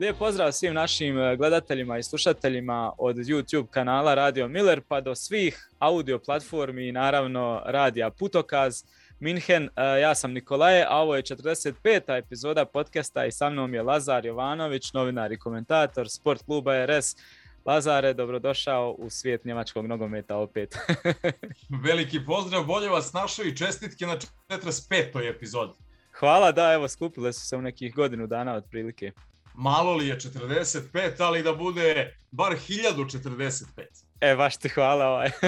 Lijep pozdrav svim našim e, gledateljima i slušateljima od YouTube kanala Radio Miller pa do svih audio platformi i naravno radija Putokaz. Minhen, e, ja sam Nikolaje, a ovo je 45. epizoda podcasta i sa mnom je Lazar Jovanović, novinar i komentator sport kluba RS. Lazare, dobrodošao u svijet njemačkog nogometa opet. Veliki pozdrav, bolje vas našao i čestitke na 45. epizodi. Hvala, da, evo, skupile su se u nekih godinu dana otprilike malo li je 45, ali da bude bar 1045. E, baš ti hvala. Ovaj.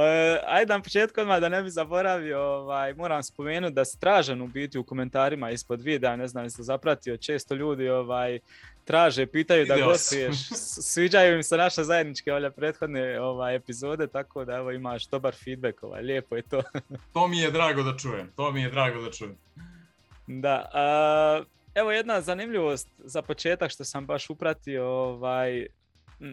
E, ajde na početku odmah da ne bi zaboravio, ovaj, moram spomenuti da stražan u biti u komentarima ispod videa, ne znam jesi zapratio, često ljudi ovaj, traže, pitaju da gostuješ, sviđaju im se naše zajedničke ovaj, prethodne ovaj, epizode, tako da evo imaš dobar feedback, ovaj, lijepo je to. to mi je drago da čujem, to mi je drago da čujem. Da, a, Evo jedna zanimljivost za početak što sam baš upratio ovaj,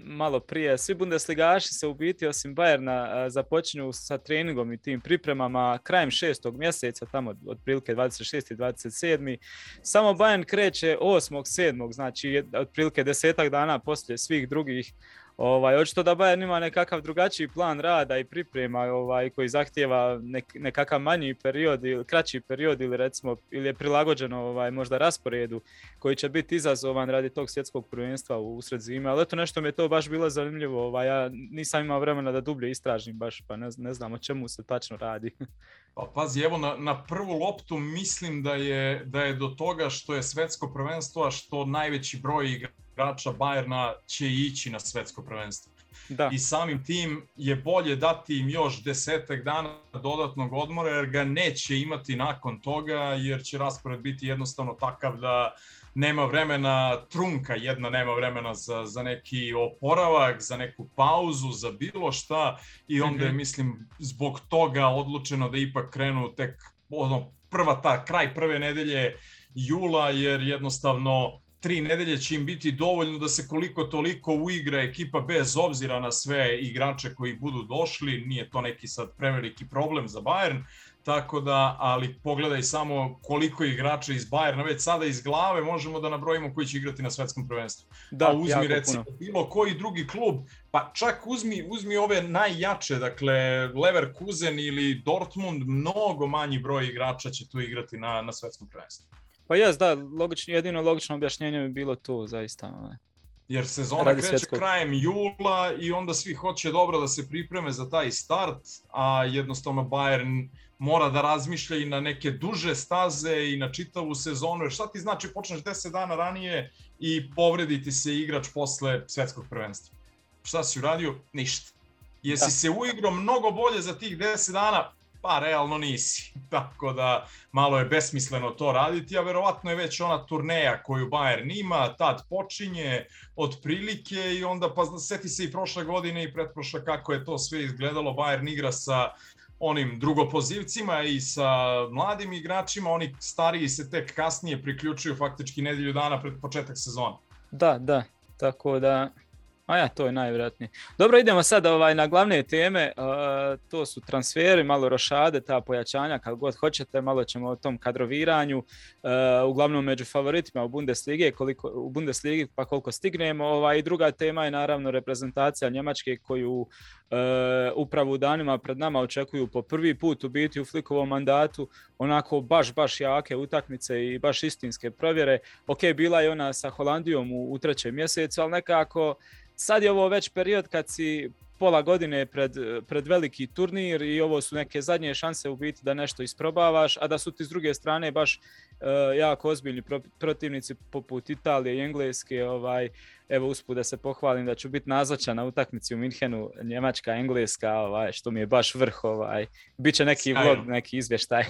malo prije. Svi bundesligaši se u biti osim Bayerna započinju sa treningom i tim pripremama krajem šestog mjeseca, tamo otprilike 26. i 27. Samo Bayern kreće 8. 7. znači otprilike desetak dana poslije svih drugih Ovaj, očito da Bayern ima nekakav drugačiji plan rada i priprema ovaj, koji zahtjeva nek, nekakav manji period ili kraći period ili recimo ili je prilagođeno ovaj, možda rasporedu koji će biti izazovan radi tog svjetskog prvenstva u usred zime, ali eto nešto mi je to baš bilo zanimljivo, ovaj, ja nisam imao vremena da dublje istražim baš, pa ne, ne znam o čemu se tačno radi. Pa pazi, evo na, na prvu loptu mislim da je, da je do toga što je svetsko prvenstvo, a što najveći broj igra igrača Bajerna će ići na svetsko prvenstvo. Da. I samim tim je bolje dati im još desetak dana dodatnog odmora jer ga neće imati nakon toga jer će raspored biti jednostavno takav da nema vremena trunka, jedna nema vremena za, za neki oporavak, za neku pauzu, za bilo šta i onda je, mm -hmm. mislim, zbog toga odlučeno da ipak krenu tek ono, prva ta, kraj prve nedelje jula, jer jednostavno tri nedelje će im biti dovoljno da se koliko toliko uigra ekipa bez obzira na sve igrače koji budu došli, nije to neki sad preveliki problem za Bayern, tako da, ali pogledaj samo koliko igrača iz Bayerna već sada iz glave možemo da nabrojimo koji će igrati na svetskom prvenstvu. Da, pa uzmi recimo puno. bilo koji drugi klub, pa čak uzmi, uzmi ove najjače, dakle Leverkusen ili Dortmund, mnogo manji broj igrača će tu igrati na, na svetskom prvenstvu. Pa jes, da, logično, jedino logično objašnjenje bi bilo to, zaista. Ne. Jer sezona Radi kreće svjetskog. krajem jula i onda svi hoće dobro da se pripreme za taj start, a jednostavno Bayern mora da razmišlja i na neke duže staze i na čitavu sezonu. Jer šta ti znači počneš 10 dana ranije i povrediti se igrač posle svetskog prvenstva? Šta si uradio? Ništa. Jesi da. se uigrao mnogo bolje za tih 10 dana? Pa realno nisi. Tako da malo je besmisleno to raditi, a verovatno je već ona turneja koju Bayern ima, tad počinje od prilike i onda pa seti se i prošle godine i pretprošle kako je to sve izgledalo. Bayern igra sa onim drugopozivcima i sa mladim igračima, oni stariji se tek kasnije priključuju faktički nedelju dana pred početak sezona. Da, da, tako da A ja, to je najvjerojatnije. Dobro, idemo sad ovaj, na glavne teme. Uh, to su transferi, malo rošade, ta pojačanja, kad god hoćete, malo ćemo o tom kadroviranju. Uh, uglavnom među favoritima u Bundeslige, koliko, u Bundesligi pa koliko stignemo. Ovaj, druga tema je naravno reprezentacija Njemačke koju uh, upravo u danima pred nama očekuju po prvi put u biti u Flikovom mandatu onako baš, baš jake utakmice i baš istinske provjere. Ok, bila je ona sa Holandijom u, u trećem mjesecu, ali nekako sad je ovo već period kad si pola godine pred, pred veliki turnir i ovo su neke zadnje šanse u biti da nešto isprobavaš, a da su ti s druge strane baš uh, jako ozbiljni pro, protivnici poput Italije i Engleske, ovaj, evo usput da se pohvalim da ću biti nazočan na utakmici u Minhenu, Njemačka, Engleska, ovaj, što mi je baš vrh, ovaj, bit će neki vlog, neki izvještaj.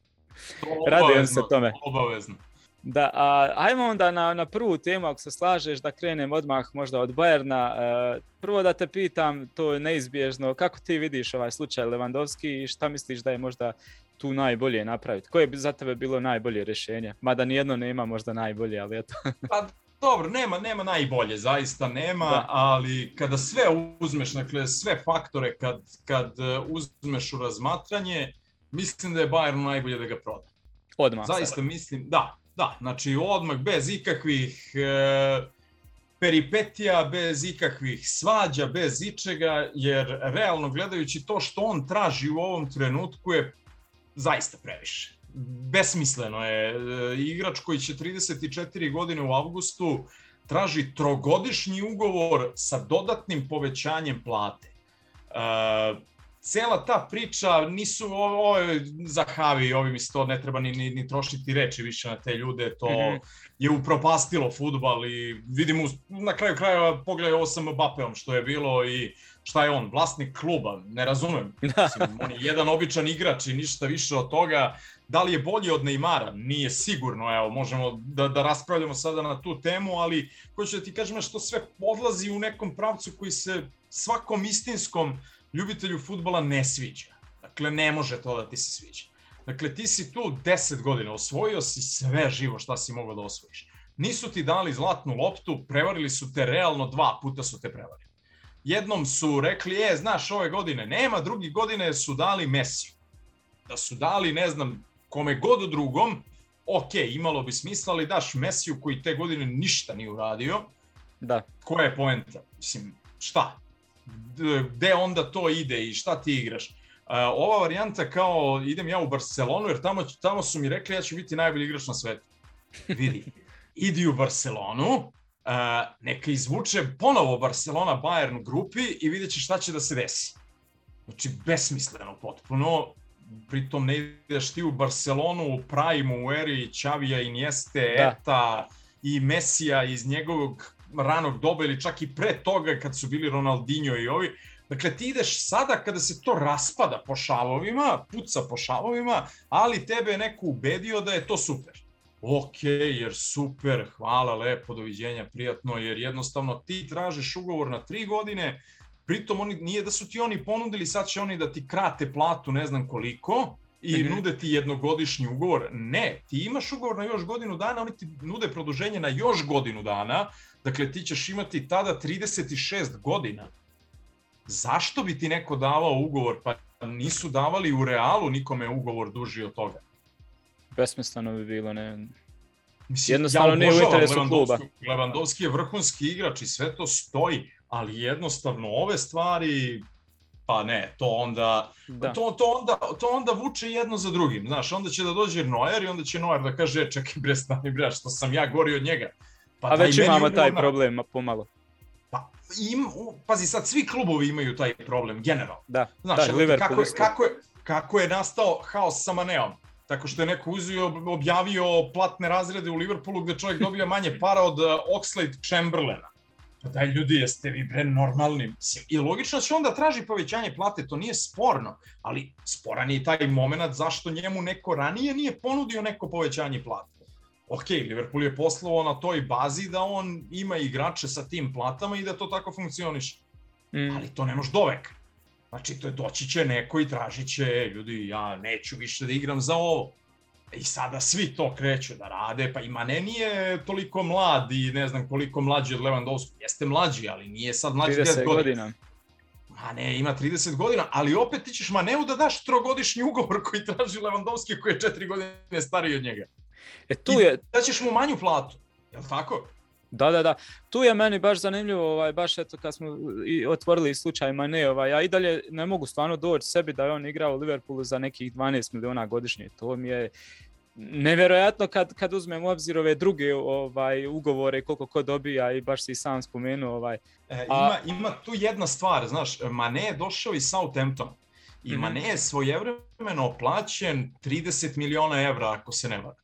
Radujem se tome. Obavezno. Da, a, ajmo onda na, na prvu temu, ako se slažeš, da krenem odmah možda od Bajerna. E, prvo da te pitam, to je neizbježno, kako ti vidiš ovaj slučaj Lewandowski i šta misliš da je možda tu najbolje napraviti? Koje bi za tebe bilo najbolje rješenje? Mada nijedno nema možda najbolje, ali eto. pa dobro, nema, nema najbolje, zaista nema, da. ali kada sve uzmeš, dakle sve faktore kad, kad e, uzmeš u razmatranje, mislim da je Bayern najbolje da ga proda. Odmah. Zaista sada. mislim, da, Da, znači odmah bez ikakvih e, peripetija, bez ikakvih svađa, bez ičega, jer realno gledajući to što on traži u ovom trenutku je zaista previše. Besmisleno je. E, igrač koji će 34 godine u avgustu traži trogodišnji ugovor sa dodatnim povećanjem plate. E, cela ta priča nisu ovo za Havi, ovi mi se to ne treba ni, ni, ni trošiti reči više na te ljude, to mm -hmm. je upropastilo futbal i vidimo na kraju krajeva pogledaj ovo sa Mbapeom što je bilo i šta je on, vlasnik kluba, ne razumem. Mislim, on je jedan običan igrač i ništa više od toga. Da li je bolji od Neymara? Nije sigurno, evo, možemo da, da raspravljamo sada na tu temu, ali hoću da ti kažem što sve odlazi u nekom pravcu koji se svakom istinskom ljubitelju futbola ne sviđa. Dakle, ne može to da ti se sviđa. Dakle, ti si tu 10 godina, osvojio si sve živo šta si mogao da osvojiš. Nisu ti dali zlatnu loptu, prevarili su te realno dva puta su te prevarili. Jednom su rekli, e, znaš, ove godine nema, drugi godine su dali Messi. Da su dali, ne znam, kome god drugom, ok, imalo bi smisla, ali daš Messiju koji te godine ništa nije uradio. Da. Koja je poenta? Mislim, šta? Gde onda to ide i šta ti igraš. Ova varijanta kao idem ja u Barcelonu jer tamo, tamo su mi rekli ja ću biti najbolji igrač na svetu. Vidi, idi u Barcelonu, neka izvuče ponovo Barcelona Bayern u grupi i vidjet će šta će da se desi. Znači, besmisleno potpuno, pritom ne ideš ti u Barcelonu u prime u eri Čavija, Inieste, da. Eta i Mesija iz njegovog ranog doba ili čak i pre toga kad su bili Ronaldinho i ovi. Dakle, ti ideš sada kada se to raspada po šavovima, puca po šavovima, ali tebe je neko ubedio da je to super. Ok, jer super, hvala, lepo, doviđenja, prijatno, jer jednostavno ti tražiš ugovor na tri godine, pritom oni, nije da su ti oni ponudili, sad će oni da ti krate platu ne znam koliko, i mhm. nude ti jednogodišnji ugovor. Ne, ti imaš ugovor na još godinu dana, oni ti nude produženje na još godinu dana, dakle ti ćeš imati tada 36 godina. Zašto bi ti neko davao ugovor? Pa nisu davali u realu nikome ugovor duži od toga. Besmisleno bi bilo, ne... Mislim, Jednostavno ja nije u interesu kluba. Lewandowski je vrhunski igrač i sve to stoji, ali jednostavno ove stvari pa ne, to onda, da. to, to, onda, to onda vuče jedno za drugim, znaš, onda će da dođe Noer i onda će Noer da kaže, e, čekaj bre, stani bre, što sam ja gori od njega. Pa A već imamo taj umorna... problem, pomalo. Pa, im, pazi, sad svi klubovi imaju taj problem, generalno. Da, znaš, da, Liverpool kako, je, kako, je, kako je nastao haos sa Maneom? Tako što je neko uzio, objavio platne razrede u Liverpoolu gde čovjek dobija manje para od uh, Oxlade Chamberlaina. Pa daj ljudi, jeste vi bre normalni. I logično će onda traži povećanje plate, to nije sporno, ali sporan je taj moment zašto njemu neko ranije nije ponudio neko povećanje plate. Ok, Liverpool je poslovao na toj bazi da on ima igrače sa tim platama i da to tako funkcioniše. Mm. Ali to ne može dovek. Znači, to je doći će neko i tražit će, ljudi, ja neću više da igram za ovo. I sada svi to kreću da rade, pa i Mane nije toliko mlad i ne znam koliko mlađi od Lewandowski. Jeste mlađi, ali nije sad mlađi 10 godina. godina. Mane ima 30 godina, ali opet ti ćeš Maneu da daš trogodišnji ugovor koji traži Lewandowski koji je 4 godine stariji od njega. E tu je... I da ćeš mu manju platu, je li tako? Da, da, da. Tu je meni baš zanimljivo, ovaj, baš eto kad smo i otvorili slučaj Mane, ovaj, ja i dalje ne mogu stvarno doći sebi da je on igrao u Liverpoolu za nekih 12 miliona godišnje. To mi je nevjerojatno kad, kad uzmem u obzir ove druge ovaj, ugovore koliko ko dobija i baš si sam spomenuo. Ovaj. E, ima, ima tu jedna stvar, znaš, Mane je došao iz Southampton i mm -hmm. Mane je svojevremeno plaćen 30 miliona evra, ako se ne vada.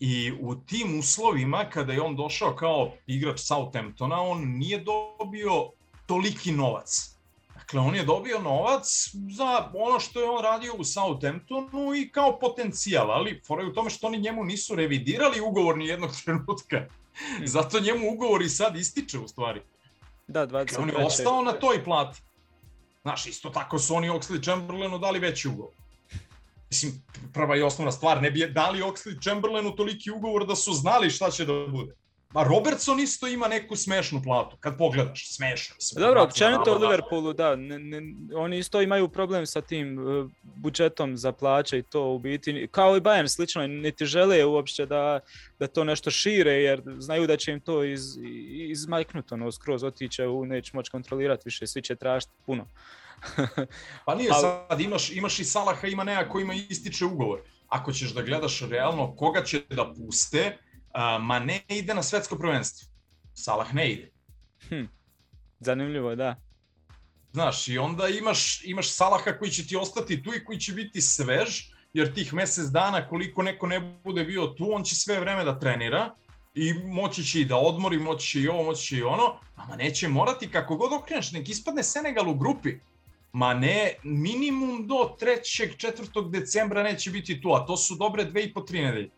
I u tim uslovima, kada je on došao kao igrač Southamptona, on nije dobio toliki novac. Dakle, on je dobio novac za ono što je on radio u Southamptonu i kao potencijal, ali fora je u tome što oni njemu nisu revidirali ugovor ni jednog trenutka. Zato njemu ugovor i sad ističe u stvari. Da, 23. Dakle, on je ostao na toj plati. Znaš, isto tako su oni Oxley Chamberlainu dali veći ugovor. Mislim, prva i osnovna stvar, ne bi dali Oxley Chamberlainu toliki ugovor da su znali šta će da bude. Ma Robertson isto ima neku smešnu platu, kad pogledaš, smešno. Dobro, općenito u Liverpoolu, da, ne, ne, oni isto imaju problem sa tim uh, budžetom za plaće i to u biti, kao i Bayern slično, niti žele uopće da, da to nešto šire, jer znaju da će im to iz, izmajknuti, ono, skroz otiće, u, neće moći kontrolirati više, svi će tražiti puno. pa nije Ali... sad, imaš, imaš i Salaha, ima neka koji ima ističe ugovor. Ako ćeš da gledaš realno koga će da puste, ma ne ide na svetsko prvenstvo. Salah ne ide. Hm. Zanimljivo, da. Znaš, i onda imaš, imaš Salaha koji će ti ostati tu i koji će biti svež, jer tih mesec dana koliko neko ne bude bio tu, on će sve vreme da trenira i moći će i da odmori, moći će i ovo, moći će i ono, a neće morati kako god okreneš, nek ispadne Senegal u grupi. Ma ne, minimum do 3. 4. decembra neće biti tu, a to su dobre dve i po tri nedelje.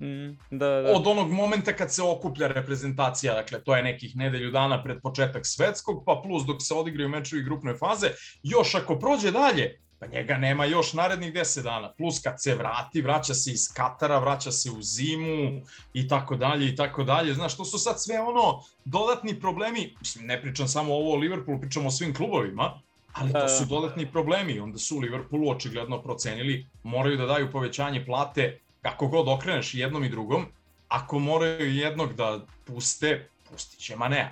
Mm, da, da. Od onog momenta kad se okuplja reprezentacija, dakle to je nekih nedelju dana pred početak svetskog, pa plus dok se odigraju mečevi grupne faze, još ako prođe dalje, pa njega nema još narednih 10 dana. Plus kad se vrati, vraća se iz Katara, vraća se u zimu i tako dalje i tako dalje. Znaš, to su sad sve ono dodatni problemi, mislim, ne pričam samo ovo o Liverpoolu, pričam o svim klubovima, ali to su da. dodatni problemi. Onda su u Liverpoolu očigledno procenili, moraju da daju povećanje plate kako god okreneš jednom i drugom, ako moraju jednog da puste, pustit će Manea.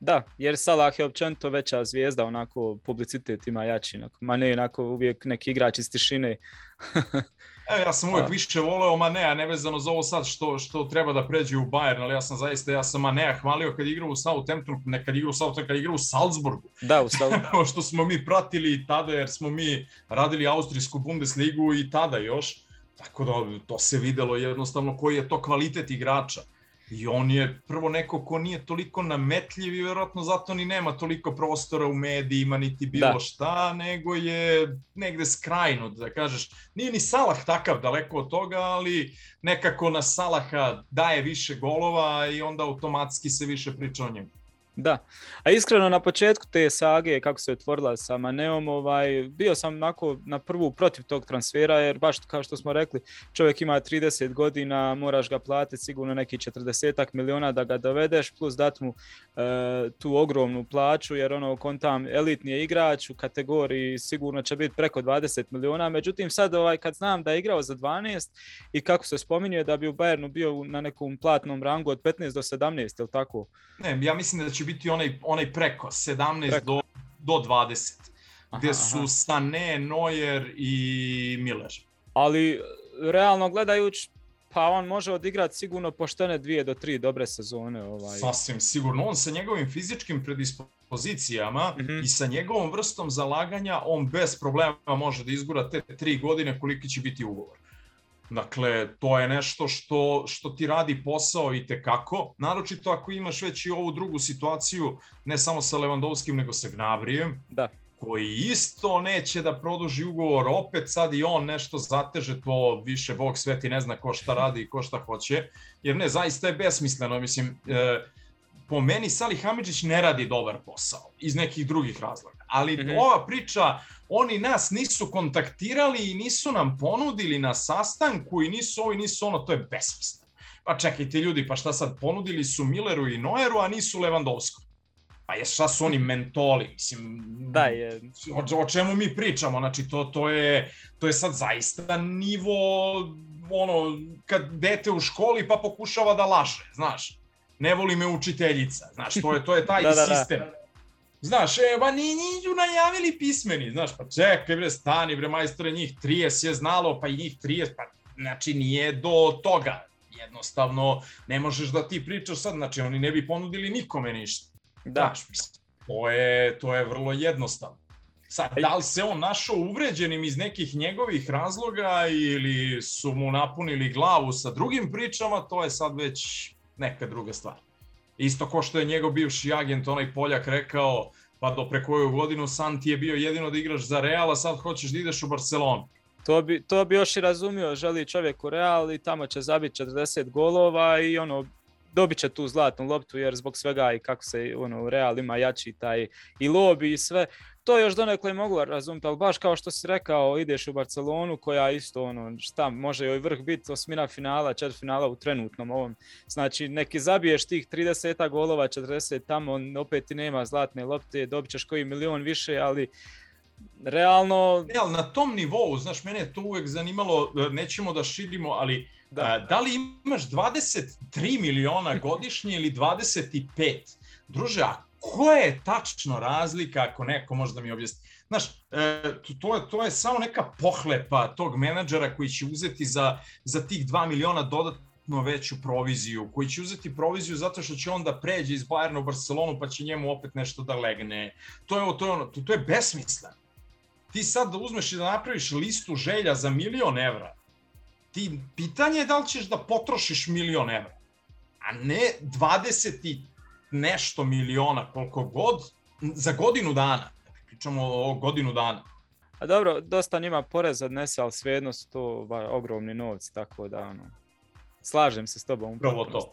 Da, jer Salah je općenito veća zvijezda, onako publicitet ima jači, onako. Mane je onako uvijek neki igrač iz tišine. Evo, ja sam uvijek više voleo Manea, nevezano za ovo sad što, što treba da pređe u Bayern, ali ja sam zaista, ja sam Manea hvalio kad igrao u Southamptonu, ne kad igrao u Southamptonu, kad igrao u Salzburgu. Da, u Salzburgu. što smo mi pratili tada, jer smo mi radili Austrijsku Bundesligu i tada još. Tako da to se videlo jednostavno koji je to kvalitet igrača. I on je prvo neko ko nije toliko nametljiv i verovatno zato ni nema toliko prostora u medijima niti bilo da. šta, nego je negde skrajnut, da kažeš. Nije ni Salah takav daleko od toga, ali nekako na Salaha daje više golova i onda automatski se više priča o njemu. Da, a iskreno na početku te sage kako se otvorila sa Maneom, ovaj, bio sam onako na prvu protiv tog transfera jer baš kao što smo rekli, čovjek ima 30 godina, moraš ga platiti sigurno neki 40 miliona da ga dovedeš plus dat mu e, tu ogromnu plaću jer ono kontam elitni je igrač u kategoriji sigurno će biti preko 20 miliona, međutim sad ovaj, kad znam da je igrao za 12 i kako se spominje da bi u Bayernu bio na nekom platnom rangu od 15 do 17, je li tako? Ne, ja mislim da će biti onaj, onaj preko, 17 preko. Do, do 20, aha, gde su aha. Sané, Neuer i Miller. Ali, realno gledajući, pa on može odigrati sigurno poštene dvije do tri dobre sezone. Ovaj. Sasvim sigurno. On sa njegovim fizičkim predispozicijama mm -hmm. i sa njegovom vrstom zalaganja, on bez problema može da izgura te tri godine koliki će biti ugovor. Dakle, to je nešto što, što ti radi posao i te kako, naročito ako imaš već i ovu drugu situaciju, ne samo sa Lewandowskim, nego sa Gnabrijem, da. koji isto neće da produži ugovor, opet sad i on nešto zateže, to više Bog sveti ne zna ko šta radi i ko šta hoće, jer ne, zaista je besmisleno, mislim, e, po meni Salih Hamidžić ne radi dobar posao, iz nekih drugih razloga, ali mm -hmm. ova priča oni nas nisu kontaktirali i nisu nam ponudili na sastanku i nisu ovo i nisu ono, to je besmisleno. Pa čekajte ljudi, pa šta sad, ponudili su Milleru i Noeru, a nisu Lewandowskom. Pa je, šta su oni mentoli, mislim, da je. O, o čemu mi pričamo, znači to, to, je, to je sad zaista nivo, ono, kad dete u školi pa pokušava da laže, znaš, ne voli me učiteljica, znaš, to je, to je taj da, da, da. sistem. Da Znaš, e, ba ni niđu najavili pismeni, znaš, pa čekaj bre, stani bre, majstore, njih 30 je znalo, pa i njih 30, pa znači nije do toga. Jednostavno, ne možeš da ti pričaš sad, znači oni ne bi ponudili nikome ništa. Da. Znaš, mislim, to je, to je vrlo jednostavno. Sad, da li se on našao uvređenim iz nekih njegovih razloga ili su mu napunili glavu sa drugim pričama, to je sad već neka druga stvar. Isto ko što je njegov bivši agent, onaj Poljak, rekao, pa do pre koju godinu san ti je bio jedino da igraš za Real, a sad hoćeš da ideš u Barcelonu. To bi, to bi još i razumio, želi čovjek u Real i tamo će zabiti 40 golova i ono, dobit će tu zlatnu loptu jer zbog svega i kako se ono, Real ima jači taj i lobby i sve, to još donekle moglo razumjeti, ali baš kao što si rekao, ideš u Barcelonu koja isto ono, šta može joj vrh biti osmina finala, četiri finala u trenutnom ovom. Znači, neki zabiješ tih 30 golova, 40 tamo, opet ti nema zlatne lopte, dobit ćeš koji milion više, ali realno... Ne, ali na tom nivou, znaš, mene je to uvek zanimalo, nećemo da širimo, ali da, da li imaš 23 miliona godišnje ili 25? Druže, a koja je tačno razlika ako neko može da mi objasni? Znaš, e, to, je, to je samo neka pohlepa tog menadžera koji će uzeti za, za tih 2 miliona dodatno veću proviziju, koji će uzeti proviziju zato što će onda pređe iz Bajerna u Barcelonu pa će njemu opet nešto da legne. To je, to je, ono, to, to je besmisleno. Ti sad da uzmeš i da napraviš listu želja za milion evra, ti pitanje je da li ćeš da potrošiš milion evra, a ne 20 i nešto miliona, koliko god, za godinu dana. Pričamo o godinu dana. A dobro, dosta njima porez odnese, ali svejedno su to ba, ogromni novci, tako da ono, slažem se s tobom. Upravo to.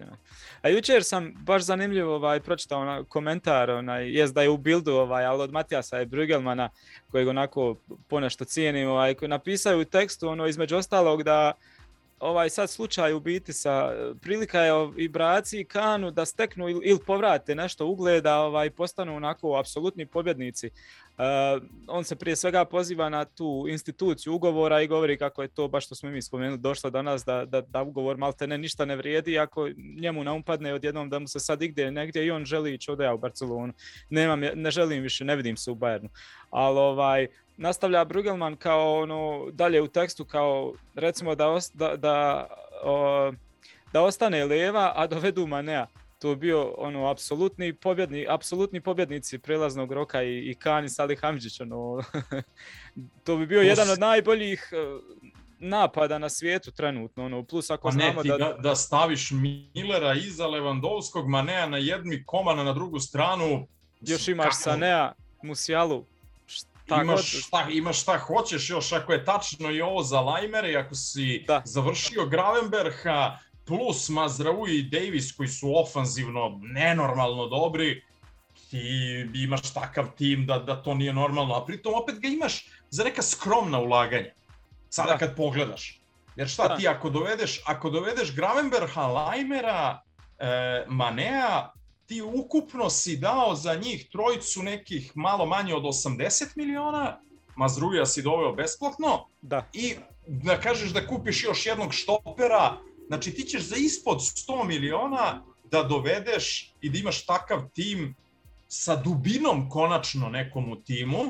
A jučer sam baš zanimljivo ovaj, pročitao na komentar, onaj, jest da je u bildu, ovaj, ali od Matijasa je Brugelmana, kojeg onako ponešto cijenim, ovaj, koji napisao u tekstu, ono, između ostalog da ovaj sad slučaj u biti sa prilika je i braci i Kanu da steknu ili, ili povrate nešto ugleda, ovaj postanu onako apsolutni pobjednici. Uh, on se prije svega poziva na tu instituciju ugovora i govori kako je to baš što smo mi spomenuli došlo do nas da, da, da ugovor malte ne ništa ne vrijedi ako njemu naumpadne odjednom da mu se sad igde negdje i on želi ići odaja u Barcelonu. Nemam, ne želim više, ne vidim se u Bayernu. Ali ovaj, nastavlja Brugelman kao ono dalje u tekstu kao recimo da, os, da, da, o, da ostane leva, a dovedu Manea. To bio ono apsolutni pobjedni, apsolutni pobjednici prelaznog roka i, i Kani Salih Hamđić. Ono, to bi bio jedan od najboljih e, napada na svijetu trenutno. Ono, plus ako pa znamo ne, da... da... da staviš Millera iza Levandovskog, Manea na jednu Komana na drugu stranu. Još imaš kako... Sanea, Musialu, Šta imaš, šta, imaš šta hoćeš još, ako je tačno i ovo za Lajmere, ako si da. završio Gravenberha, plus Mazraoui i Davis koji su ofanzivno nenormalno dobri, ti imaš takav tim da, da to nije normalno, a pritom opet ga imaš za neka skromna ulaganja. Sada da. kad pogledaš. Jer šta da. ti ako dovedeš, ako dovedeš Gravenberha, Lajmera, e, Manea, ti ukupno si dao za njih trojicu nekih malo manje od 80 miliona, Mazruja si doveo besplatno da. i da kažeš da kupiš još jednog štopera, znači ti ćeš za ispod 100 miliona da dovedeš i da imaš takav tim sa dubinom konačno nekom u timu,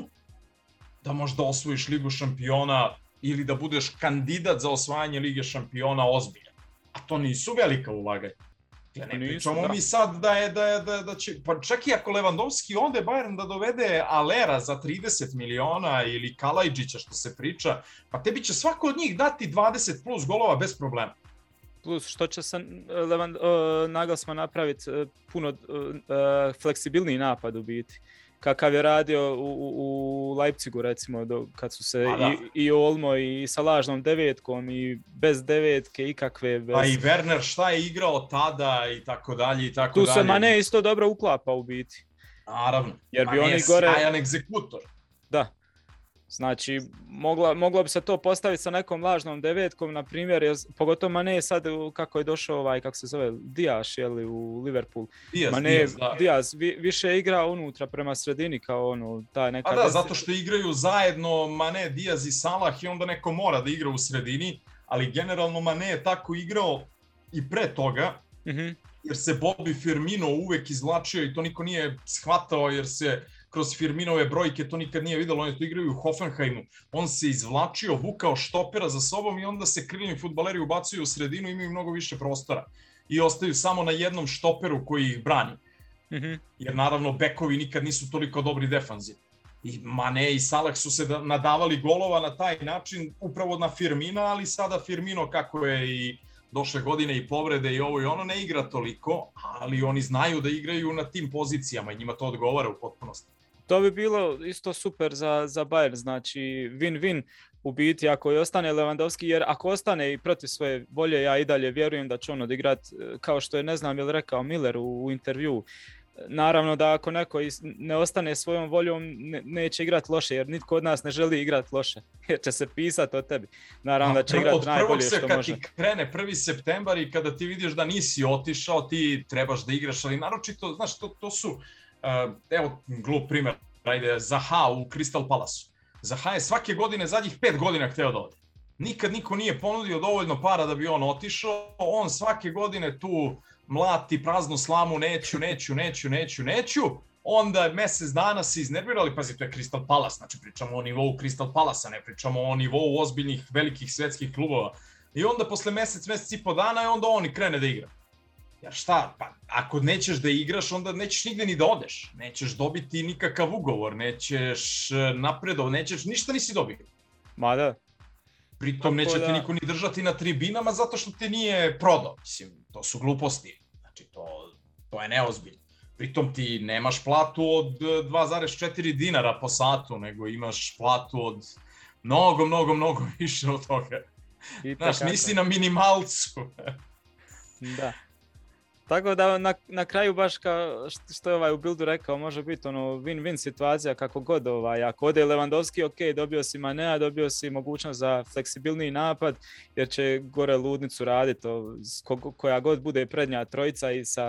da možda osvojiš Ligu šampiona ili da budeš kandidat za osvajanje Lige šampiona ozbiljan. A to nisu velika ulaganja. Ja ne pričamo da. mi sad da je da, je, da, da će, pa čak i ako Levandovski ode Bayern da dovede Alera za 30 miliona ili Kalajđića što se priča, pa tebi će svako od njih dati 20 plus golova bez problema. Plus što će se Levand, uh, Nagelsmann napraviti uh, puno uh, fleksibilniji napad u biti kakav je radio u, u Leipzigu recimo do, kad su se da. i, i Olmo i sa lažnom devetkom i bez devetke ikakve bez... Pa i Werner šta je igrao tada i tako dalje i tako tu dalje. Tu se Mane isto dobro uklapa u biti. Naravno. Jer bi oni gore... Sjajan egzekutor. Da, Znači, mogla, moglo bi se to postaviti sa nekom lažnom devetkom, na primjer, jer, pogotovo Mane sad kako je došao ovaj, kako se zove, Dijaš, je li, u Liverpool. Diaz, Mane, Diaz, da. Diaz vi, više igra unutra prema sredini kao ono, taj neka... A da, zato što igraju zajedno Mane, Diaz i Salah i onda neko mora da igra u sredini, ali generalno Mane je tako igrao i pre toga, mm -hmm. jer se Bobby Firmino uvek izvlačio i to niko nije shvatao jer se kroz Firminove brojke, to nikad nije videlo, oni to igraju u Hoffenheimu. On se izvlačio, vukao štopera za sobom i onda se krilni futbaleri ubacuju u sredinu i imaju mnogo više prostora. I ostaju samo na jednom štoperu koji ih brani. Mm -hmm. Jer naravno bekovi nikad nisu toliko dobri defanzi. I Mane i Salah su se da, nadavali golova na taj način upravo na Firmina, ali sada Firmino kako je i došle godine i povrede i ovo i ono ne igra toliko, ali oni znaju da igraju na tim pozicijama i njima to odgovara u potpunosti. To bi bilo isto super za, za Bayern, znači win-win. u biti ako i ostane Lewandowski, jer ako ostane i protiv svoje volje, ja i dalje vjerujem da će on odigrati, e, kao što je, ne znam, je rekao Miller u, u intervju, Naravno da ako neko ne ostane svojom voljom neće igrati loše jer nitko od nas ne želi igrati loše jer će se pisati o tebi. Naravno da će igrati najbolje što se, kad Ti krene prvi septembar i kada ti vidiš da nisi otišao ti trebaš da igraš ali naročito znaš to, to su uh, evo glup primjer ajde Zaha u Crystal Palace. Zaha je svake godine zadnjih pet godina hteo da ode. Nikad niko nije ponudio dovoljno para da bi on otišao. On svake godine tu mlati praznu slamu, neću, neću, neću, neću, neću, onda mesec dana se iznervirali, pazi, to je Crystal Palace, znači pričamo o nivou Crystal Palasa, ne pričamo o nivou ozbiljnih velikih svetskih klubova. I onda posle mesec, mesec i po dana, je onda on i krene da igra. Jer šta, pa ako nećeš da igraš, onda nećeš nigde ni da odeš. Nećeš dobiti nikakav ugovor, nećeš e, napredov, nećeš, ništa nisi dobio. Ma da. Pritom neće da... te niko ni držati na tribinama zato što te nije prodao. Mislim, to su gluposti. Znači, to, to je neozbiljno. Pritom ti nemaš platu od 2,4 e, dinara po satu, nego imaš platu od mnogo, mnogo, mnogo više od toga. I Znaš, nisi na minimalcu. da. Tako da na, na kraju baš kao što je ovaj u Bildu rekao, može biti ono win-win situacija kako god ovaj, ako ode Lewandowski, ok, dobio si Manea, dobio si mogućnost za fleksibilniji napad, jer će gore ludnicu raditi, koja god bude prednja trojica i sa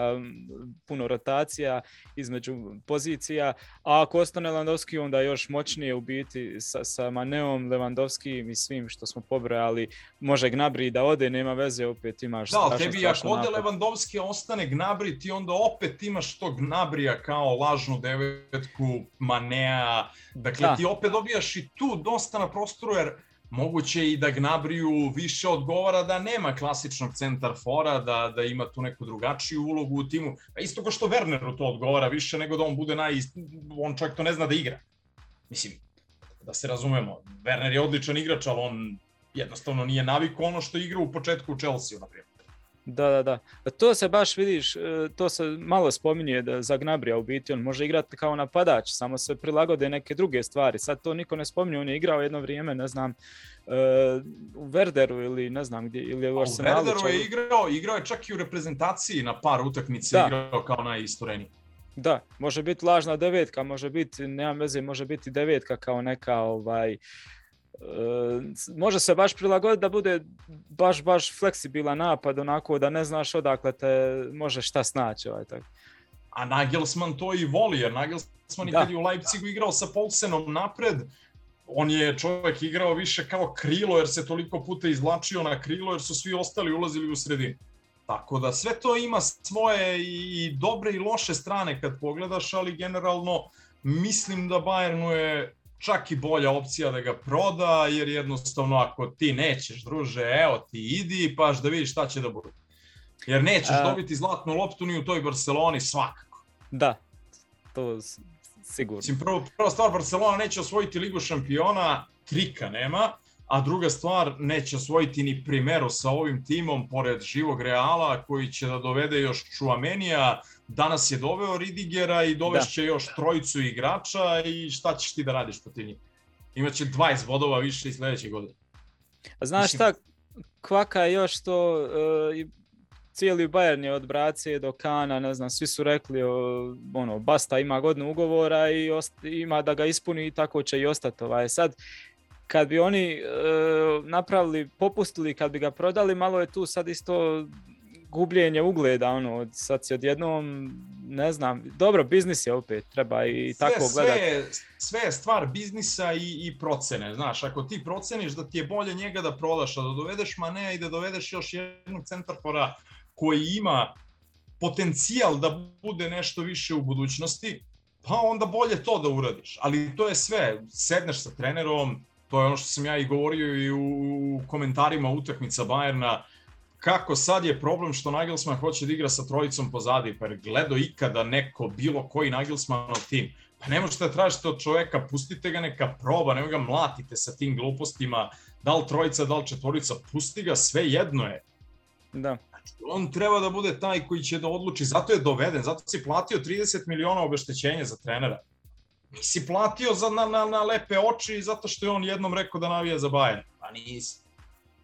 puno rotacija između pozicija, a ako ostane Lewandowski, onda još moćnije u biti sa, sa Maneom, Lewandowski i svim što smo pobrojali, može Gnabry da ode, nema veze, opet imaš Da, tebi ako ode Lewandowski, ostane Gnabry, ti onda opet imaš tog Gnabrija kao lažnu devetku, Manea, dakle da. ti opet dobijaš i tu dosta na prostoru, jer moguće i da Gnabriju više odgovara da nema klasičnog centar fora, da, da ima tu neku drugačiju ulogu u timu. Pa isto kao što Werneru to odgovara više nego da on bude naj... On čak to ne zna da igra. Mislim, da se razumemo, Werner je odličan igrač, ali on jednostavno nije navikao ono što igra u početku u Chelsea, na primjer. Da, da, da. To se baš vidiš, e, to se malo spominje da za Gnabrija u biti, on može igrati kao napadač, samo se prilagode neke druge stvari. Sad to niko ne spominje, on je igrao jedno vrijeme, ne znam, e, u Verderu ili ne znam gdje, ili u Arsenalu. U Verderu je igrao, igrao je čak i u reprezentaciji na par utakmice, da. igrao kao najistureniji. Da, može biti lažna devetka, može biti, nema veze, može biti devetka kao neka ovaj, može se baš prilagoditi da bude baš, baš fleksibilan napad, onako da ne znaš odakle te može šta snaći. Ovaj, tako. A Nagelsmann to i voli, jer Nagelsmann da. kad je u Leipzigu igrao sa Polsenom napred, on je čovjek igrao više kao krilo, jer se toliko puta izvlačio na krilo, jer su svi ostali ulazili u sredinu. Tako da sve to ima svoje i dobre i loše strane kad pogledaš, ali generalno mislim da Bayernu je čak i bolja opcija da ga proda, jer jednostavno ako ti nećeš, druže, evo ti idi, paš da vidiš šta će da bude. Jer nećeš A... dobiti zlatnu loptu ni u toj Barceloni svakako. Da, to sigurno. Mislim, prvo, prva stvar, Barcelona neće osvojiti Ligu šampiona, trika nema, a druga stvar, neće osvojiti ni primeru sa ovim timom, pored živog Reala, koji će da dovede još Čuamenija, danas je doveo Ridigera i dovešće da. još trojicu igrača i šta ćeš ti da radiš protiv njih? Imaće 20 bodova više i sledeće godine. A znaš Mislim... šta, kvaka je još to, uh, cijeli Bayern je od Bracije do Kana, ne znam, svi su rekli, o, ono, Basta ima godinu ugovora i ost, ima da ga ispuni i tako će i ostati. Ovaj. Sad, kad bi oni e, napravili, popustili, kad bi ga prodali, malo je tu sad isto gubljenje ugleda, ono, sad si odjednom, ne znam, dobro, biznis je opet, treba i sve, tako gledati. Sve, sve je stvar biznisa i, i procene, znaš, ako ti proceniš da ti je bolje njega da prodaš, a da dovedeš Manea i da dovedeš još jednog centarfora koji ima potencijal da bude nešto više u budućnosti, pa onda bolje to da uradiš. Ali to je sve, sedneš sa trenerom, to je ono što sam ja i govorio i u komentarima utakmica Bajerna, kako sad je problem što Nagelsmann hoće da igra sa trojicom pozadi, pa je gledao ikada neko, bilo koji Nagelsmannov tim. Pa ne možete da tražite od čoveka, pustite ga neka proba, nemoj ga mlatite sa tim glupostima, da li trojica, da li četvorica, pusti ga, sve jedno je. Da. Znači, on treba da bude taj koji će da odluči, zato je doveden, zato si platio 30 miliona obeštećenja za trenera. Nisi platio za, na, na, na lepe oči zato što je on jednom rekao da navija za Bayern. Pa nisi.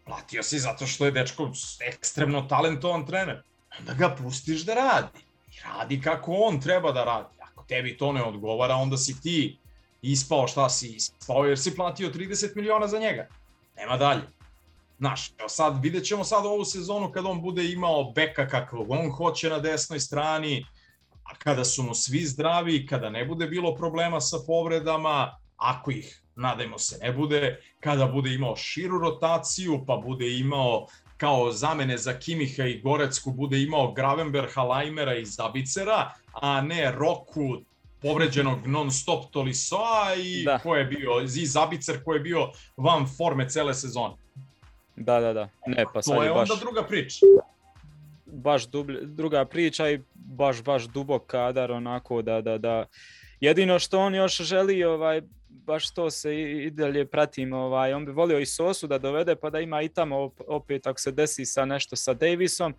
Platio si zato što je dečko ekstremno talentovan trener. Onda ga pustiš da radi. I radi kako on treba da radi. Ako tebi to ne odgovara, onda si ti ispao šta si ispao jer si platio 30 miliona za njega. Nema dalje. Znaš, sad, vidjet ćemo sad ovu sezonu kad on bude imao beka kakvog on hoće na desnoj strani, a kada su mu svi zdravi, kada ne bude bilo problema sa povredama, ako ih, nadajmo se, ne bude, kada bude imao širu rotaciju, pa bude imao kao zamene za Kimiha i Gorecku, bude imao Gravenberha, Lajmera i Zabicera, a ne Roku, povređenog non-stop Tolisoa i da. ko je bio, i Zabicer ko je bio van forme cele sezone. Da, da, da. Ne, pa sad to je, je baš, onda druga priča. Baš dublje, druga priča i baš, baš dubok kadar, onako da, da, da. Jedino što on još želi, ovaj, baš to se i dalje pratim, ovaj, on bi volio i Sosu da dovede pa da ima i tamo opet ako se desi sa nešto sa Davisom,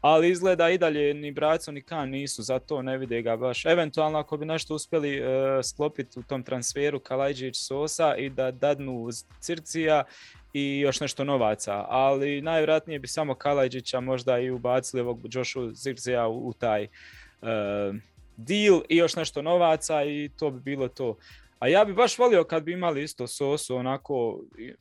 ali izgleda i dalje ni Braco ni Kan nisu, zato ne vide ga baš. Eventualno ako bi nešto uspjeli uh, sklopiti u tom transferu Kalajđić Sosa i da dadnu Circija i još nešto novaca, ali najvjerojatnije bi samo Kalajđića možda i ubacili ovog Joshu Zircija u, u taj uh, deal i još nešto novaca i to bi bilo to. A ja bi baš volio kad bi imali isto Sosu, onako,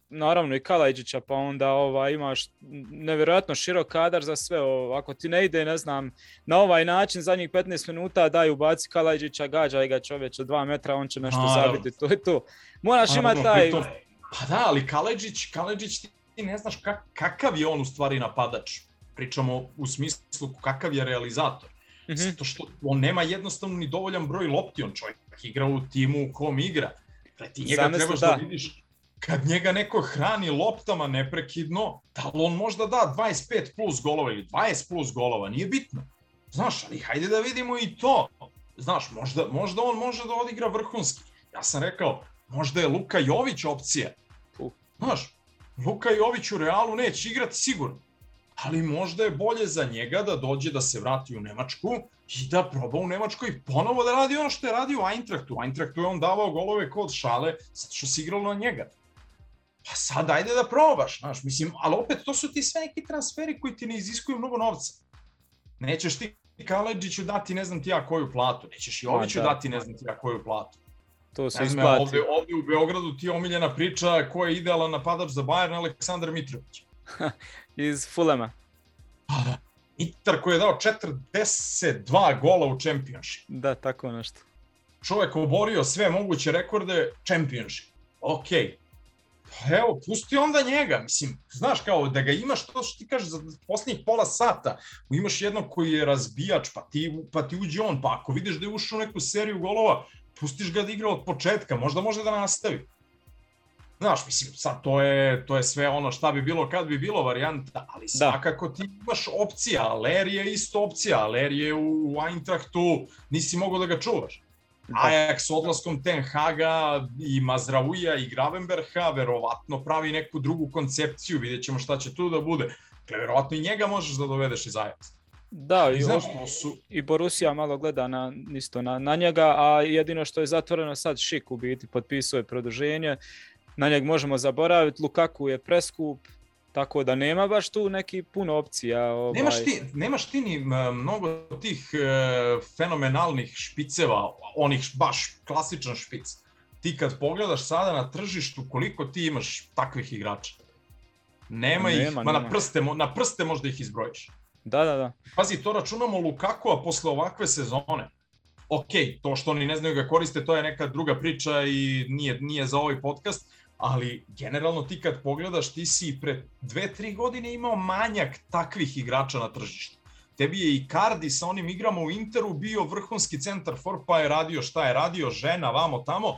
naravno i Kalajđića, pa onda ovaj, imaš nevjerojatno širok kadar za sve. Ovo. Ako ti ne ide, ne znam, na ovaj način zadnjih 15 minuta daj ubaci Kalajđića, gađaj ga čoveče 2 metra, on će nešto naravno. zabiti, to je to. Moraš imati taj... To Pa da, ali Kaleđić, Kaleđić ti ne znaš kak, kakav je on u stvari napadač. Pričamo u smislu kakav je realizator. Mm -hmm. Zato što on nema jednostavno ni dovoljan broj lopti, on čovjek igra u timu u kom igra. Pre ti njega Zamisli, trebaš da. da vidiš kad njega neko hrani loptama neprekidno, da li on možda da 25 plus golova ili 20 plus golova, nije bitno. Znaš, ali hajde da vidimo i to. Znaš, možda, možda on može da odigra vrhunski. Ja sam rekao, možda je Luka Jović opcija, Znaš, Luka Jović u Realu neće igrati sigurno. Ali možda je bolje za njega da dođe da se vrati u Nemačku i da proba u Nemačkoj ponovo da radi ono što je radio u Eintrachtu. U Eintrachtu je on davao golove kod šale, zato što se igralo na njega. Pa sad ajde da probaš, znaš, mislim, ali opet to su ti sve neki transferi koji ti ne iziskuju mnogo novca. Nećeš ti Kaledžiću dati ne znam ti ja koju platu, nećeš Joviću da. dati ne znam ti ja koju platu to se isplati. Ovde, ovde u Beogradu ti je omiljena priča ko je idealan napadač za Bayern, Aleksandar Mitrović. Iz Fulema. Mitar koji je dao 42 gola u Championship. Da, tako nešto. Čovek oborio sve moguće rekorde Championship. Okay. Pa evo, pusti onda njega, mislim, znaš kao da ga imaš to što ti kažeš za posljednjih pola sata, imaš jednog koji je razbijač, pa ti, pa ti uđe on, pa ako vidiš da je ušao u neku seriju golova, pustiš ga da igra od početka, možda može da nastavi. Znaš, mislim, sad to je, to je sve ono šta bi bilo kad bi bilo varijanta, ali da. svakako ti imaš opcija, Ler je isto opcija, Ler je u, u Eintrachtu, nisi mogao da ga čuvaš. Da. Ajax odlaskom Ten Haga i Mazrauja i Gravenberha verovatno pravi neku drugu koncepciju, vidjet ćemo šta će tu da bude. Dakle, verovatno i njega možeš da dovedeš iz Ajaxa. Da, i, su... i Borussia malo gleda na, isto na, na njega, a jedino što je zatvoreno sad Šik u biti, potpisuje produženje, na njeg možemo zaboraviti, Lukaku je preskup, tako da nema baš tu neki puno opcija. Ovaj... Nemaš, ti, nemaš ti ni mnogo tih e, fenomenalnih špiceva, onih baš klasičan špic. Ti kad pogledaš sada na tržištu koliko ti imaš takvih igrača. Nema, nema ih, ma nema. na prste, na prste možda ih izbrojiš. Da, da, da. Pazi, to računamo Lukaku, a posle ovakve sezone. Ok, to što oni ne znaju ga koriste, to je neka druga priča i nije, nije za ovaj podcast, ali generalno ti kad pogledaš, ti si pre dve, tri godine imao manjak takvih igrača na tržištu. Tebi je i Cardi sa onim igrama u Interu bio vrhunski centar for, pa je radio šta je radio, žena, vamo, tamo.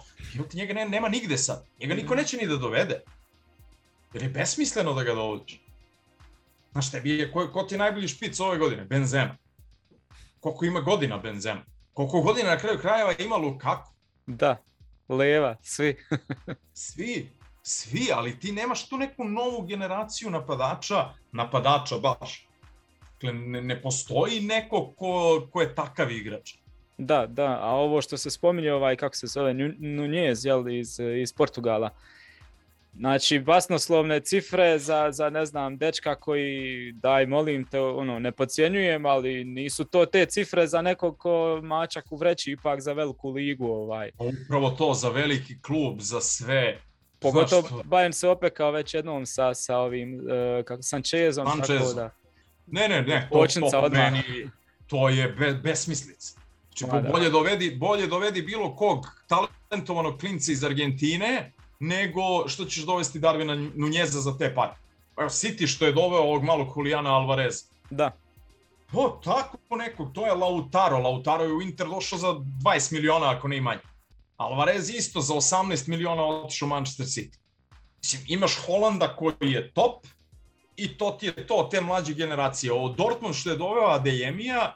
Ti njega ne, nema nigde sad. Njega niko neće ni da dovede. Jer je besmisleno da ga dovodiš. Znaš, tebi je, ko, ko ti je najbolji špic ove godine? Benzema. Koliko ima godina Benzema? Koliko godina na kraju krajeva ima Lukaku? Da, leva, svi. svi, svi, ali ti nemaš tu neku novu generaciju napadača, napadača baš. Dakle, ne, ne postoji neko ko, ko je takav igrač. Da, da, a ovo što se spominje, ovaj, kako se zove, Nunez, jel, iz, iz Portugala. Znači, basnoslovne cifre za, za, ne znam, dečka koji, daj, molim te, ono, ne podcjenjujem, ali nisu to te cifre za nekog ko mačak u vreći, ipak za veliku ligu, ovaj. Upravo to, za veliki klub, za sve. Pogotovo Bayern se opekao već jednom sa, sa ovim, uh, kako, Sanchezom, Sanchez. tako da. Ne, ne, ne, to, to, meni, to je be, besmislica. Znači, bolje, dovedi, bolje dovedi bilo kog talentovanog klinca iz Argentine, nego što ćeš dovesti Darvina Nunjeza za te pare. Evo, City što je doveo ovog malog Juliana Alvarez. Da. To, tako nekog, to je Lautaro. Lautaro je u Inter došao za 20 miliona, ako ne i manje. Alvarez isto za 18 miliona otišao Manchester City. Mislim, imaš Holanda koji je top i to ti je to, te mlađe generacije. Ovo Dortmund što je doveo Adeyemija,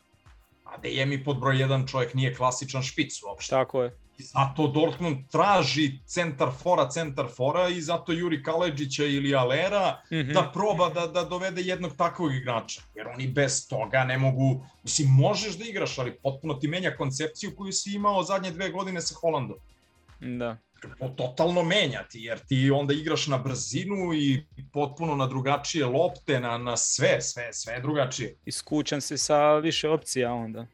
Adeyemi pod broj 1 čovjek nije klasičan špic uopšte. Tako je. I zato Dortmund traži centar fora, centar fora i zato Juri Kaleđića ili Alera mm -hmm. da proba da, da dovede jednog takvog igrača. Jer oni bez toga ne mogu, mislim, možeš da igraš, ali potpuno ti menja koncepciju koju si imao zadnje dve godine sa Holandom. Da. To totalno menjati, jer ti onda igraš na brzinu i potpuno na drugačije lopte, na, na sve, sve, sve drugačije. Iskućan si sa više opcija onda.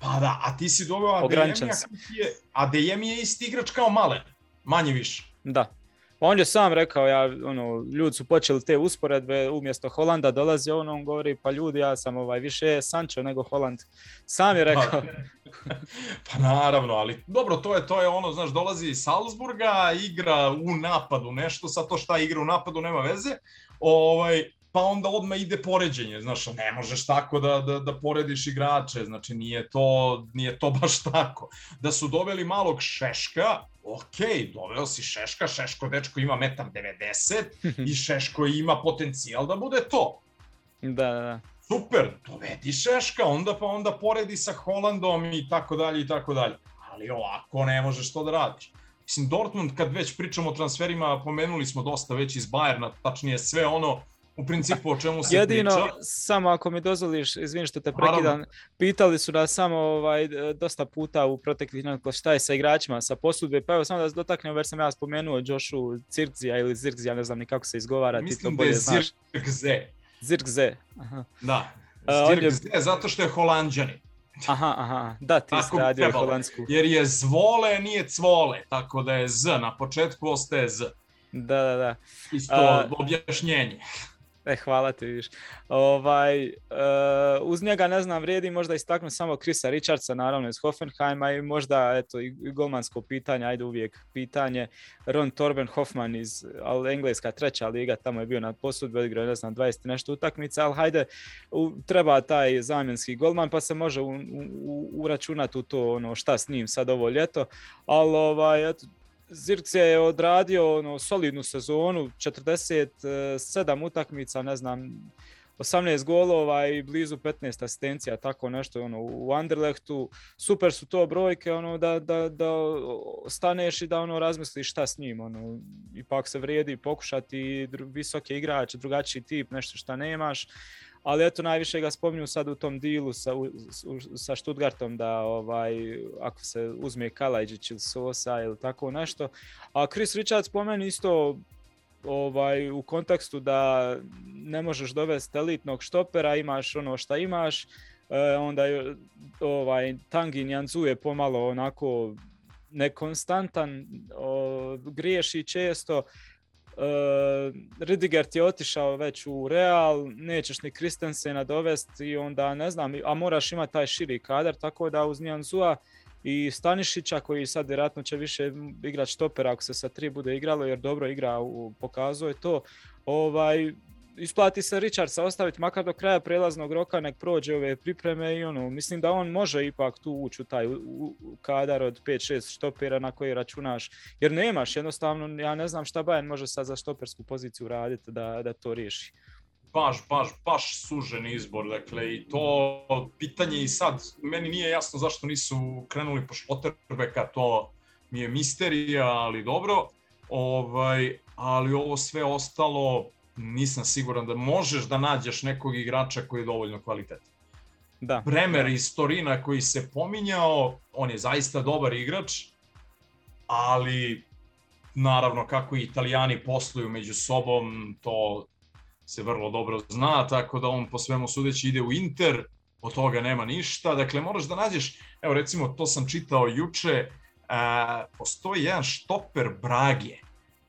Pa da, a ti si doveo Adeyemi, je, Adeyemi je isti igrač kao Malen, manje više. Da. On je sam rekao, ja, ono, ljudi su počeli te usporedbe, umjesto Holanda dolazi on, on govori, pa ljudi, ja sam ovaj, više Sancho nego Holand. Sam je rekao. Pa, pa naravno, ali dobro, to je, to je ono, znaš, dolazi iz Salzburga, igra u napadu nešto, sa to šta igra u napadu nema veze, ovaj, pa onda odmah ide poređenje, znaš, ne možeš tako da, da, da porediš igrače, znači nije to, nije to baš tako. Da su doveli malog Šeška, ok, doveo si Šeška, Šeško dečko ima metar 90 i Šeško ima potencijal da bude to. Da, da, da. Super, dovedi Šeška, onda pa onda poredi sa Holandom i tako dalje i tako dalje. Ali ovako ne možeš to da radiš. Mislim, Dortmund, kad već pričamo o transferima, pomenuli smo dosta već iz Bajerna, tačnije sve ono u principu o čemu se Jedino, priča. samo ako mi dozvoliš, izvini što te prekidam, Naravno. pitali su nas samo ovaj, dosta puta u proteklih nekoliko šta je sa igračima, sa posudbe, pa evo samo da se dotaknem, jer sam ja spomenuo Joshu Cirkzija ili Zirkzija, ne znam ni kako se izgovara, Mislim ti to bolje znaš. Mislim da je Zirkze. Zirkze, aha. Da, Zirkze, je... zato što je holandžani. Aha, aha, da, ti si radio holandsku. Jer je zvole, nije cvole, tako da je Z, na početku ostaje Z. Da, da, da. Isto uh, objašnjenje. E, hvala ti viš. Ovaj, uh, uz njega, ne znam, vrijedi možda istaknuti samo Krisa Richardsa, naravno iz Hoffenheima i možda, eto, i golmansko pitanje, ajde uvijek pitanje. Ron Torben Hoffman iz, ali engleska treća liga, tamo je bio na posudbi, odigrao, ne znam, 20 nešto utakmica, ali hajde, u, treba taj zamjenski golman, pa se može u, u, uračunati u to, ono, šta s njim sad ovo ljeto, ali, ovaj, eto, Zirkse je odradio ono, solidnu sezonu, 47 utakmica, ne znam, 18 golova i blizu 15 asistencija, tako nešto ono, u Anderlechtu. Super su to brojke ono, da, da, da staneš i da ono, razmisliš šta s njim. Ono, ipak se vrijedi pokušati visoki igrač, drugačiji tip, nešto šta nemaš ali eto najviše ga spominju sad u tom dilu sa, u, sa Stuttgartom da ovaj ako se uzme Kalajđić ili Sosa ili tako nešto. A Chris Richards spomeni isto ovaj u kontekstu da ne možeš dovesti elitnog štopera, imaš ono šta imaš, e, onda ovaj Tangin Janzu je pomalo onako nekonstantan, o, griješi često, Ridiger ti je otišao već u Real, nećeš ni Kristensena dovesti i onda ne znam, a moraš imati taj širi kadar, tako da uz Nijanzua i Stanišića koji sad vjerojatno će više igrati štopera ako se sa tri bude igralo jer dobro igra, pokazuje to. Ovaj, isplati se Richardsa ostaviti makar do kraja prelaznog roka nek prođe ove pripreme i ono, mislim da on može ipak tu ući u taj u, u kadar od 5-6 štopera na koji računaš, jer nemaš jednostavno, ja ne znam šta Bayern može sad za štopersku poziciju raditi da, da to riješi. Baš, baš, baš sužen izbor, dakle, i to pitanje i sad, meni nije jasno zašto nisu krenuli po Šloterbeka, to mi je misterija, ali dobro, ovaj, ali ovo sve ostalo, nisam siguran da možeš da nađeš nekog igrača koji je dovoljno kvalitetan. Da. Bremer iz Torina koji se pominjao, on je zaista dobar igrač, ali naravno kako i italijani posluju među sobom, to se vrlo dobro zna, tako da on po svemu sudeći ide u Inter, od toga nema ništa. Dakle, moraš da nađeš, evo recimo, to sam čitao juče, a, postoji jedan štoper Brage,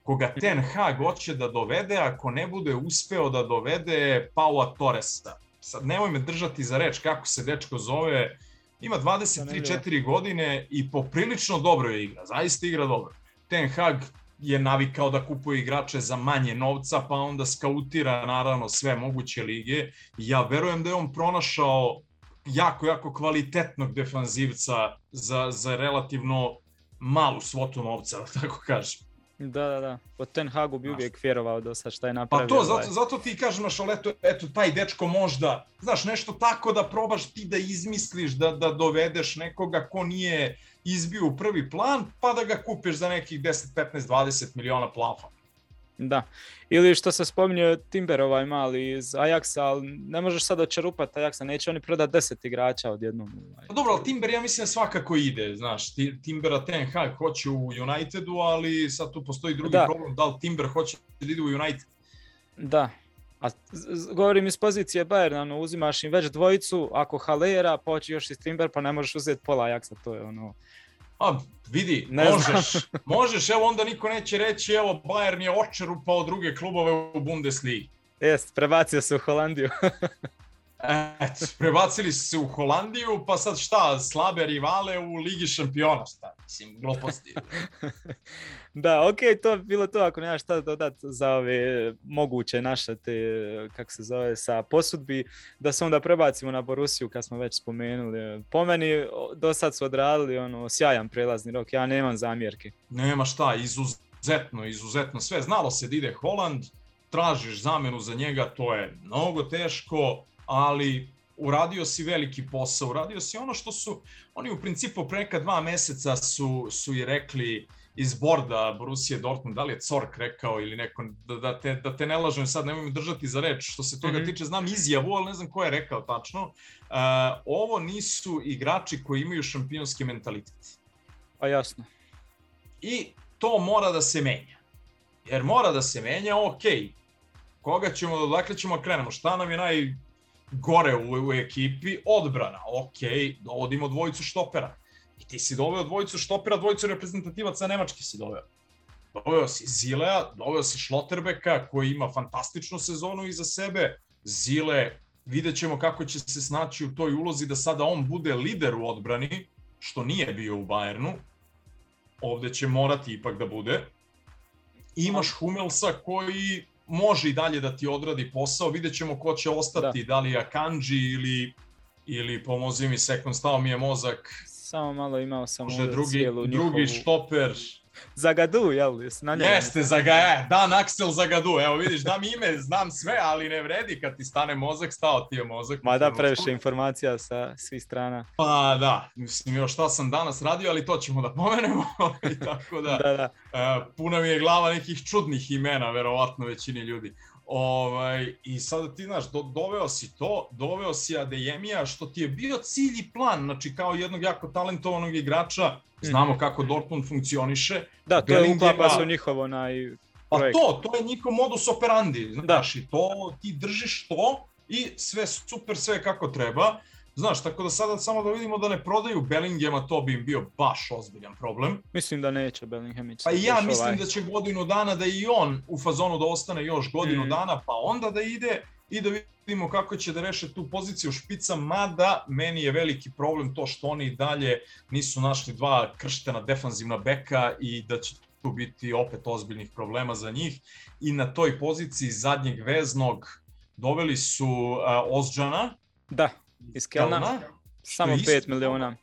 koga Ten Hag hoće da dovede ako ne bude uspeo da dovede Paula Torresa. Sad nemoj me držati za reč kako se dečko zove, ima 23-4 godine i poprilično dobro je igra, zaista igra dobro. Ten Hag je navikao da kupuje igrače za manje novca, pa onda skautira naravno sve moguće lige. Ja verujem da je on pronašao jako, jako kvalitetnog defanzivca za, za relativno malu svotu novca, da tako kažem. Da, da, da. Po Ten Hagu bi uvijek vjerovao do sad šta je napravio. Pa to, zato, ovaj. zato ti kažem, znaš, ali eto, eto, taj dečko možda, znaš, nešto tako da probaš ti da izmisliš, da, da dovedeš nekoga ko nije izbio u prvi plan, pa da ga kupiš za nekih 10, 15, 20 miliona plafona. Da. Ili što se spominje Timber ovaj mali iz Ajaxa, ali ne možeš sad očerupati Ajaxa, neće oni prodati 10 igrača odjednom. Ovaj. Pa dobro, ali Timber ja mislim svakako ide, znaš, Timbera Ten Hag hoće u Unitedu, ali sad tu postoji drugi da. problem, da li Timber hoće da ide u United. Da, A govorim iz pozicije Bayerna, ono, uzimaš im već dvojicu, ako Halera, poći još iz Timber, pa ne možeš uzeti pola Ajaxa, to je ono... A, vidi, ne možeš, možeš, evo onda niko neće reći, evo Bayern je očerupao druge klubove u Bundesligi. Jest, prebacio se u Holandiju. Eto, prebacili su se u Holandiju, pa sad šta, slabe rivale u Ligi šampiona, šta, mislim, gluposti. da, ok, to bi bilo to ako nemaš šta dodati za ove moguće naše te, kako se zove, sa posudbi, da se onda prebacimo na Borusiju kad smo već spomenuli. Po meni do sad su odradili ono, sjajan prelazni rok, ja nemam zamjerke. Nema šta, izuzetno, izuzetno sve. Znalo se da ide Holand, tražiš zamenu za njega, to je mnogo teško, ali uradio si veliki posao, uradio si ono što su, oni u principu preka dva meseca su, su i rekli iz borda Borussia Dortmund, da li je Cork rekao ili neko, da, da, te, da te ne lažem sad, nemoj mi držati za reč, što se toga mm -hmm. tiče, znam izjavu, ali ne znam ko je rekao tačno. Uh, ovo nisu igrači koji imaju šampionski mentalitet. Pa jasno. I to mora da se menja. Jer mora da se menja, ok, koga ćemo, dakle ćemo krenemo, šta nam je naj gore u, u ekipi, odbrana, ok, dovodimo dvojicu štopera. I ti si doveo dvojicu štopera, dvojicu reprezentativaca Nemačke si doveo. Doveo si Zilea, doveo si Šloterbeka koji ima fantastičnu sezonu iza sebe. Zile, vidjet ćemo kako će se snaći u toj ulozi da sada on bude lider u odbrani, što nije bio u Bayernu. Ovde će morati ipak da bude. Imaš Humelsa koji može i dalje da ti odradi posao, vidjet ćemo ko će ostati, da, da li Akanji ili, ili pomozi mi sekund, stao mi je mozak. Samo malo imao sam Može drugi, njihovu... drugi štoper, Zagadu, jel? Na njega. Jeste, Zaga, e, Dan Axel Zagadu. Evo vidiš, dam ime, znam sve, ali ne vredi kad ti stane mozak, stao ti je mozak. Ma da, previše informacija sa svih strana. Pa da, mislim još šta sam danas radio, ali to ćemo da pomenemo. I tako da, da, da. Uh, puna mi je glava nekih čudnih imena, verovatno većini ljudi. Ovaj, I sada ti, znaš, do, doveo si to, doveo si Adeyemija, što ti je bio cilj i plan, znači kao jednog jako talentovanog igrača, znamo mhm. kako Dortmund funkcioniše. Da, to je uklapa se u njihovo naj... Pa to, to je njihov modus operandi, znaš, da. i to, ti držiš to i sve super, sve kako treba. Znaš, tako da sada samo da vidimo da ne prodaju Bellinghama, to bi im bio baš ozbiljan problem. Mislim da neće Bellingham ići. Pa ja mislim ovaj. da će godinu dana da i on u fazonu da ostane još godinu mm. dana, pa onda da ide i da vidimo kako će da reše tu poziciju špica, mada meni je veliki problem to što oni dalje nisu našli dva krštena defanzivna beka i da će tu biti opet ozbiljnih problema za njih. I na toj poziciji zadnjeg veznog doveli su uh, Ozđana. Da, iz Kelna. Samo 5 miliona.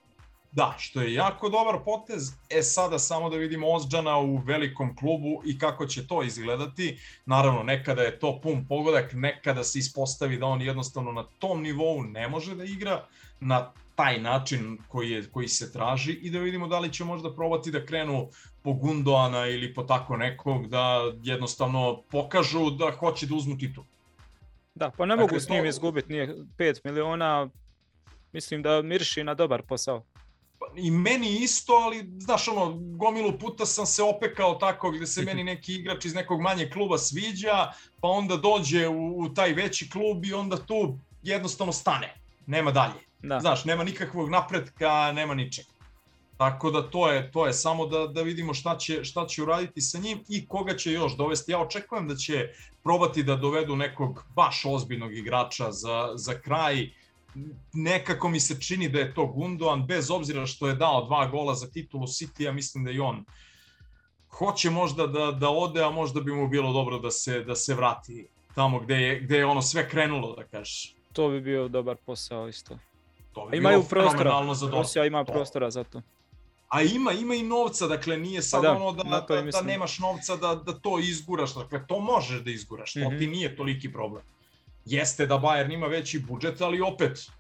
Da, što je jako dobar potez. E sada samo da vidimo Ozđana u velikom klubu i kako će to izgledati. Naravno, nekada je to pun pogodak, nekada se ispostavi da on jednostavno na tom nivou ne može da igra na taj način koji, je, koji se traži i da vidimo da li će možda probati da krenu po Gundoana ili po tako nekog da jednostavno pokažu da hoće da uzmu titul. Da, pa ne dakle, mogu s njim to... izgubiti, nije 5 miliona, Mislim da miriši na dobar posao. Pa, I meni isto, ali znaš ono, gomilu puta sam se opekao tako gde se meni neki igrač iz nekog manje kluba sviđa, pa onda dođe u, u taj veći klub i onda tu jednostavno stane. Nema dalje. Da. Znaš, nema nikakvog napretka, nema ničega. Tako da to je, to je samo da, da vidimo šta će, šta će uraditi sa njim i koga će još dovesti. Ja očekujem da će probati da dovedu nekog baš ozbiljnog igrača za, za kraj. Nekako mi se čini da je to Gundogan, bez obzira što je dao dva gola za titulu City, ja mislim da i on hoće možda da, da ode, a možda bi mu bilo dobro da se, da se vrati tamo gde je, gde je ono sve krenulo, da kažeš. To bi bio dobar posao isto. To bi imaju prostora, za Rusija ima prostora za to. A ima, ima i novca, dakle nije sad pa da, ono da, da, da nemaš novca da, da to izguraš, dakle to možeš da izguraš, to mm -hmm. ti nije toliki problem. Jeste da Bayern ima veći budžet, ali opet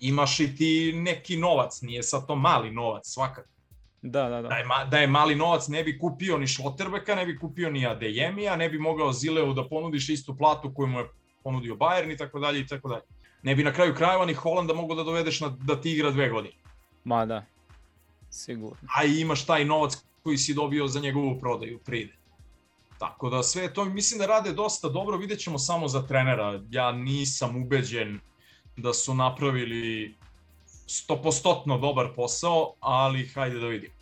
imaš i ti neki novac, nije sad to mali novac svakako. Da, da, da. Da je, ma, da je mali novac ne bi kupio ni Šloterbeka, ne bi kupio ni Adeyemija, ne bi mogao Zileu da ponudiš istu platu koju mu je ponudio Bayern i tako dalje i tako dalje. Ne bi na kraju krajeva ni Holanda mogao da dovedeš na, da ti igra dve godine. Ma da, sigurno. A imaš taj novac koji si dobio za njegovu prodaju, pride. Tako da sve to mislim da rade dosta dobro, vidjet ćemo samo za trenera. Ja nisam ubeđen da su napravili stopostotno dobar posao, ali hajde da vidimo.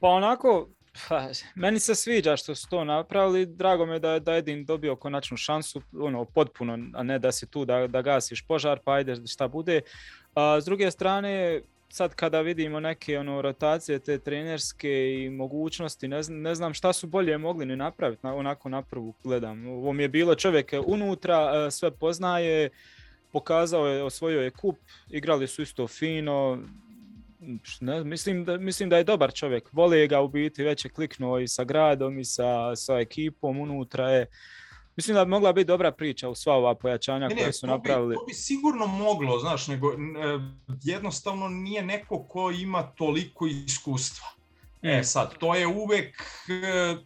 Pa onako, pa, meni se sviđa što su to napravili, drago me da je da Edin dobio konačnu šansu, ono, potpuno, a ne da si tu da, da gasiš požar, pa ajde šta bude. A, s druge strane, sad kada vidimo neke ono rotacije te trenerske i mogućnosti, ne, znam, ne znam šta su bolje mogli ni napraviti, na, onako na prvu gledam. Ovo mi je bilo čovjek unutra, sve poznaje, pokazao je, osvojio je kup, igrali su isto fino, ne, mislim, da, mislim da je dobar čovjek, voli ga u biti, već je kliknuo i sa gradom i sa, sa ekipom unutra je, Mislim da bi mogla biti dobra priča u sva ova pojačanja ne, koje su napravili. Bi, to bi sigurno moglo, znaš, nego e, jednostavno nije neko ko ima toliko iskustva. Mm. E sad, to je uvek, e,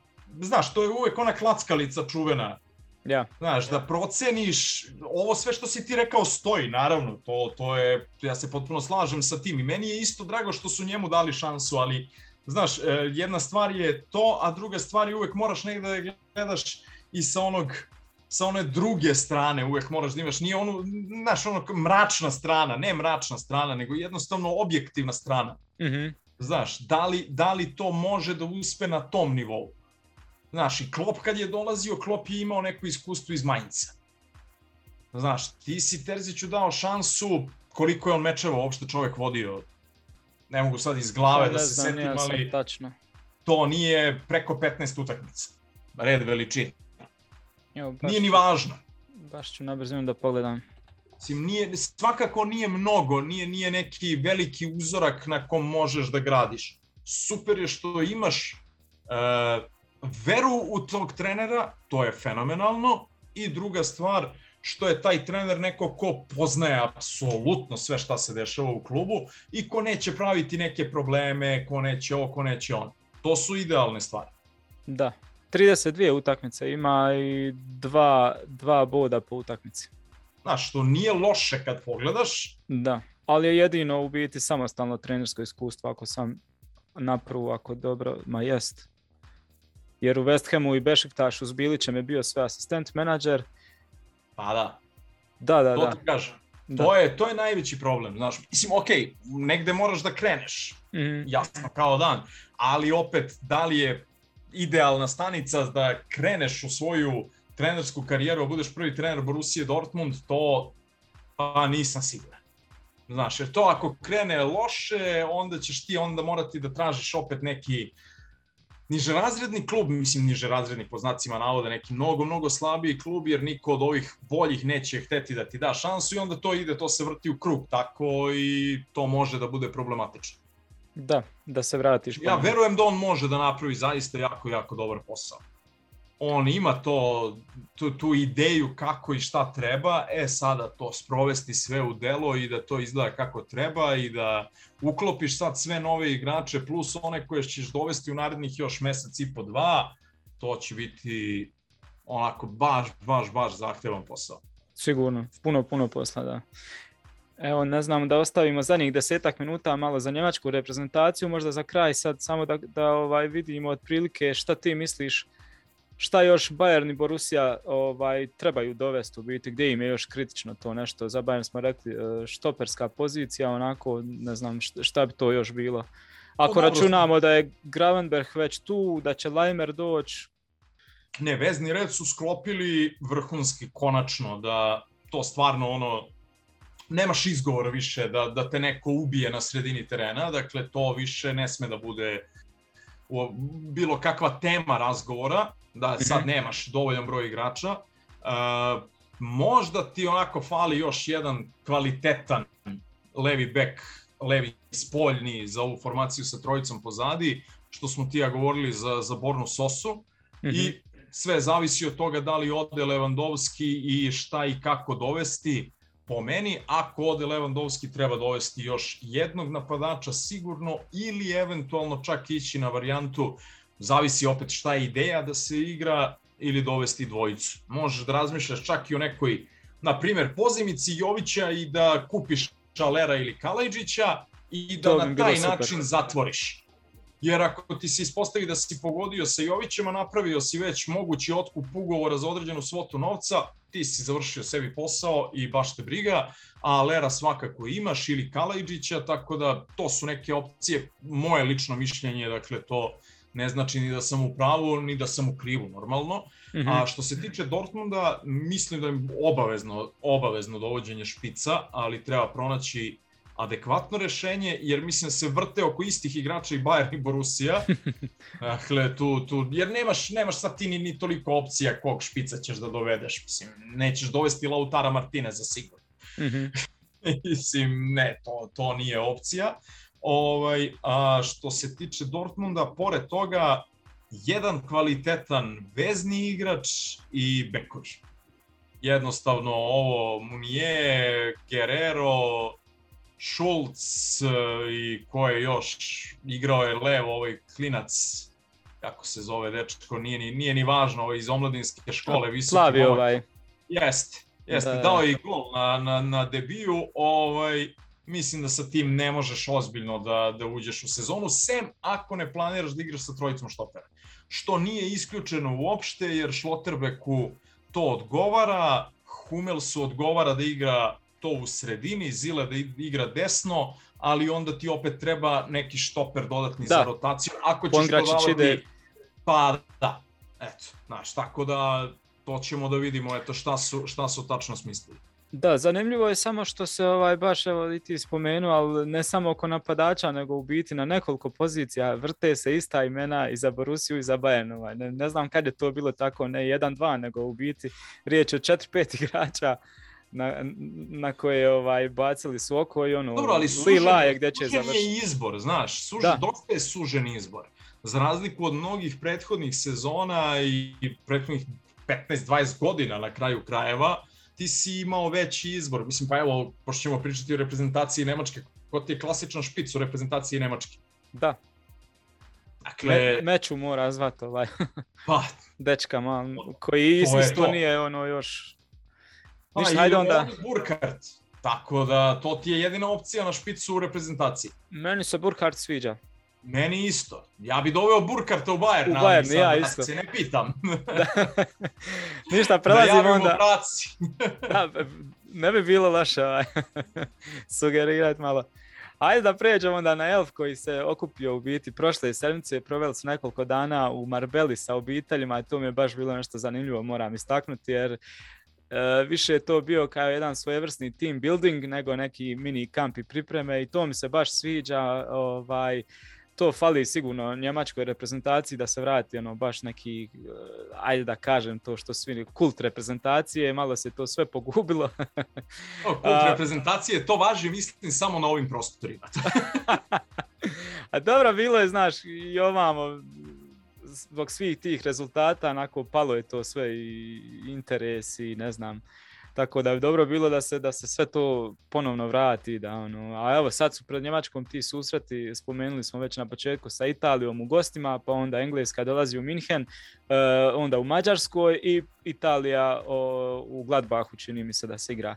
znaš, to je uvek ona klackalica čuvena. Ja. Znaš, da proceniš, ovo sve što si ti rekao stoji, naravno, to, to je, ja se potpuno slažem sa tim i meni je isto drago što su njemu dali šansu, ali, znaš, e, jedna stvar je to, a druga stvar je uvek moraš negde da gledaš i sa onog sa one druge strane uvek moraš da imaš, nije ono, znaš, ono mračna strana, ne mračna strana, nego jednostavno objektivna strana. Mm -hmm. Znaš, da li, da li to može da uspe na tom nivou? Znaš, i Klop kad je dolazio, Klop je imao neko iskustvo iz Mainca. Znaš, ti si Terziću dao šansu koliko je on mečeva uopšte čovek vodio. Ne mogu sad iz glave da, da se setim, ali tačno. to nije preko 15 utakmica red veličine. Jo, baš, nije ni važno. Baš ću na brzinu da pogledam. Sim, nije, svakako nije mnogo, nije, nije neki veliki uzorak na kom možeš da gradiš. Super je što imaš uh, veru u tog trenera, to je fenomenalno, i druga stvar, što je taj trener neko ko poznaje apsolutno sve šta se dešava u klubu i ko neće praviti neke probleme, ko neće ovo, ko neće on. To su idealne stvari. Da, 32 utakmice, ima i dva, dva boda po utakmici. Znaš, što nije loše kad pogledaš. Da, ali je jedino u biti samostalno trenersko iskustvo, ako sam naprvu, ako dobro, ma jest. Jer u West Hamu i Bešiktašu s Bilićem je bio sve asistent menadžer. Pa da. Da, da, to da. To ti kažem. Da. To, je, to je najveći problem, znaš. Mislim, ok, negde moraš da kreneš, mm jasno kao dan, ali opet, da li je idealna stanica da kreneš u svoju trenersku karijeru, budeš prvi trener Borussia Dortmund, to pa nisam siguran. Znaš, jer to ako krene loše, onda ćeš ti onda morati da tražiš opet neki nižerazredni klub, mislim nižerazredni po znacima navoda, neki mnogo, mnogo slabiji klub, jer niko od ovih boljih neće hteti da ti da šansu i onda to ide, to se vrti u krug, tako i to može da bude problematično. Da, da se vratiš. Ja verujem da on može da napravi zaista jako, jako dobar posao. On ima to, tu, tu ideju kako i šta treba, e sada to sprovesti sve u delo i da to izgleda kako treba i da uklopiš sad sve nove igrače plus one koje ćeš dovesti u narednih još mesec i po dva, to će biti onako baš, baš, baš zahtevan posao. Sigurno, puno, puno posla, da. Evo, ne znam, da ostavimo zadnjih desetak minuta malo za njemačku reprezentaciju, možda za kraj sad samo da, da ovaj, vidimo otprilike šta ti misliš šta još Bayern i Borussia ovaj, trebaju dovesti u biti, gdje im je još kritično to nešto. Za Bayern smo rekli e, štoperska pozicija, onako ne znam šta bi to još bilo. Ako računamo da je Gravenberg već tu, da će Leimer doći. Ne, vezni red su sklopili vrhunski konačno, da to stvarno ono, nemaš izgovora više da, da te neko ubije na sredini terena, dakle to više ne sme da bude bilo kakva tema razgovora, da sad mhm. nemaš dovoljan broj igrača. Uh, možda ti onako fali još jedan kvalitetan levi bek, levi spoljni za ovu formaciju sa trojicom pozadi, što smo ti ja govorili za, za Bornu Sosu. Mm -hmm. I sve zavisi od toga da li ode Lewandowski i šta i kako dovesti. Po meni, ako ode Lewandowski, treba dovesti još jednog napadača sigurno ili eventualno čak ići na varijantu, zavisi opet šta je ideja da se igra ili dovesti dvojicu. Možeš da razmišljaš čak i o nekoj, na primjer, pozimici Jovića i da kupiš Čalera ili Kalajđića i da to na taj način zatvoriš. Jer ako ti se ispostavi da si pogodio sa Jovićem, a napravio si već mogući otkup ugovora za određenu svotu novca, ti si završio sebi posao i baš te briga, a Lera svakako imaš ili Kalajđića, tako da to su neke opcije, moje lično mišljenje, dakle to ne znači ni da sam u pravu, ni da sam u krivu, normalno. Mm -hmm. A što se tiče Dortmunda, mislim da je obavezno, obavezno dovođenje špica, ali treba pronaći adekvatno rešenje, jer mislim da se vrte oko istih igrača i Bayern i Borussia. dakle, tu, tu, jer nemaš, nemaš sad ti ni, ni toliko opcija kog špica ćeš da dovedeš. Mislim, nećeš dovesti Lautara Martineza sigurno. Mm -hmm. mislim, ne, to, to nije opcija. Ovaj, a što se tiče Dortmunda, pored toga, jedan kvalitetan vezni igrač i bekovi. Jednostavno ovo Munije, Guerrero, Schulz e, i ko je još igrao je levo ovaj klinac kako se zove dečko, nije ni, nije ni važno, ovaj iz omladinske škole visoki. Slavi ovaj. Jeste, jeste, da, dao je i gol na, na, na debiju, ovaj, mislim da sa tim ne možeš ozbiljno da, da uđeš u sezonu, sem ako ne planiraš da igraš sa trojicom štopera. Što nije isključeno uopšte, jer Šloterbeku to odgovara, Humelsu odgovara da igra to u sredini, Zile da igra desno, ali onda ti opet treba neki štoper dodatni da. za rotaciju. Ako ćeš dodavati, ide... pa da, eto, znaš, tako da to ćemo da vidimo eto šta su, šta su tačno smislili. Da, zanimljivo je samo što se ovaj baš evo i ti spomenuo, ali ne samo oko napadača, nego u biti na nekoliko pozicija vrte se ista imena i za Borusiju i za Bayern. Ovaj. Ne, ne znam kad je to bilo tako, ne jedan, dva, nego u biti riječ o četiri, pet igrača na, na koje ovaj bacili su oko i ono Dobro, ali sužen, je gdje će završiti. je izbor, znaš, sužen, da. dosta je sužen izbor. Za razliku od mnogih prethodnih sezona i prethodnih 15-20 godina na kraju krajeva, ti si imao veći izbor. Mislim, pa evo, pošto ćemo pričati o reprezentaciji Nemačke, ko ti je klasičan špic u reprezentaciji Nemačke? Da. Dakle, Me, meču mora zvat ovaj. pa, dečka mal, koji isto nije ono još Pa, Ništa, ajde onda. Burkhardt. Tako da to ti je jedina opcija na špicu u reprezentaciji. Meni se Burkhardt sviđa. Meni isto. Ja bi doveo Burkarta u Bayern, u Bayern sad, ja isto. se ne pitam. da. Ništa, prelazimo da onda. da, ne bi bilo loše ovaj. sugerirati malo. Ajde da pređemo onda na Elf koji se okupio u biti prošle sedmice, proveli su nekoliko dana u Marbeli sa obiteljima i to mi je baš bilo nešto zanimljivo, moram istaknuti, jer više je to bio kao jedan svojevrsni team building nego neki mini kamp i pripreme i to mi se baš sviđa. Ovaj, to fali sigurno njemačkoj reprezentaciji da se vrati ono baš neki, e, ajde da kažem to što svi, kult reprezentacije, malo se to sve pogubilo. o, kult A, reprezentacije, to važi mislim samo na ovim prostorima. A dobro, bilo je, znaš, i ovamo, zbog svih tih rezultata onako palo je to sve i interes i ne znam. Tako da bi dobro bilo da se da se sve to ponovno vrati, da ono, a evo sad su pred Njemačkom ti susreti, spomenuli smo već na početku sa Italijom u gostima, pa onda Engleska dolazi u Minhen, uh, onda u Mađarskoj i Italija o, u Gladbachu čini mi se da se igra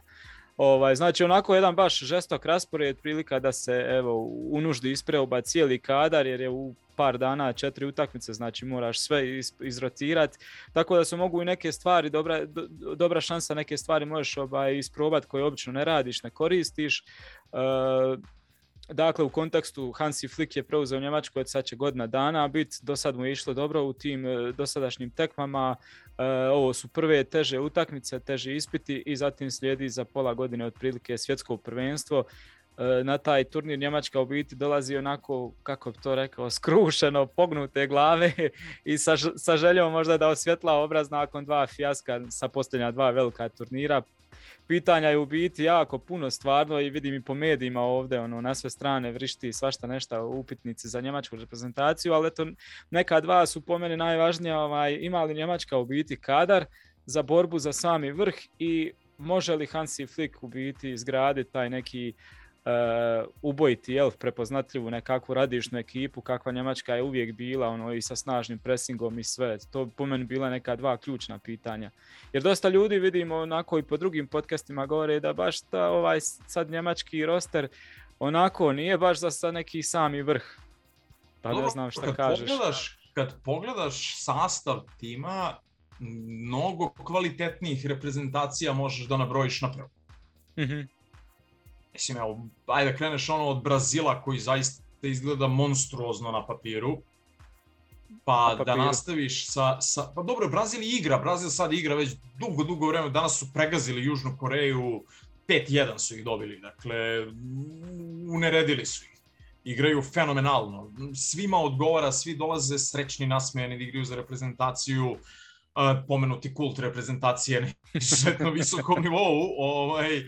Ovaj, znači onako jedan baš žestok raspored prilika da se evo u nuždi ispreoba cijeli kadar jer je u par dana četiri utakmice, znači moraš sve izrotirati. Tako da se mogu i neke stvari, dobra, dobra šansa, neke stvari možeš ovaj, isprobati koje obično ne radiš, ne koristiš. Uh, Dakle, u kontekstu Hansi Flick je preuzeo Njemačku od sad će godina dana biti, do sad mu je išlo dobro u tim e, dosadašnjim tekmama, e, ovo su prve teže utakmice, teže ispiti i zatim slijedi za pola godine otprilike svjetsko prvenstvo. E, na taj turnir Njemačka u biti dolazi onako, kako bi to rekao, skrušeno, pognute glave i sa, sa željom možda da osvjetla obraz nakon dva fijaska sa posljednja dva velika turnira pitanja je u biti jako puno stvarno i vidim i po medijima ovdje ono, na sve strane vrišti svašta nešto upitnici za njemačku reprezentaciju, ali eto neka dva su po meni najvažnija, ovaj, ima li Njemačka u biti kadar za borbu za sami vrh i može li Hansi Flick u biti izgraditi taj neki uh, ubojiti jel, prepoznatljivu nekakvu radišnu ekipu kakva Njemačka je uvijek bila ono, i sa snažnim presingom i sve. To po meni bila neka dva ključna pitanja. Jer dosta ljudi vidimo onako i po drugim podcastima govore da baš ta, ovaj sad njemački roster onako nije baš za sad neki sami vrh. Pa ne znam šta kad kažeš. Pogledaš, kad pogledaš sastav tima, mnogo kvalitetnijih reprezentacija možeš da nabrojiš napravo. Mm -hmm mislim, evo, ajde da kreneš ono od Brazila koji zaista izgleda monstruozno na papiru, pa da nastaviš sa, sa, pa dobro, Brazil igra, Brazil sad igra već dugo, dugo vreme, danas su pregazili Južnu Koreju, 5-1 su ih dobili, dakle, uneredili su ih. Igraju fenomenalno, svima odgovara, svi dolaze srećni, nasmejani da igraju za reprezentaciju, pomenuti kult reprezentacije na izuzetno visokom nivou, ovaj,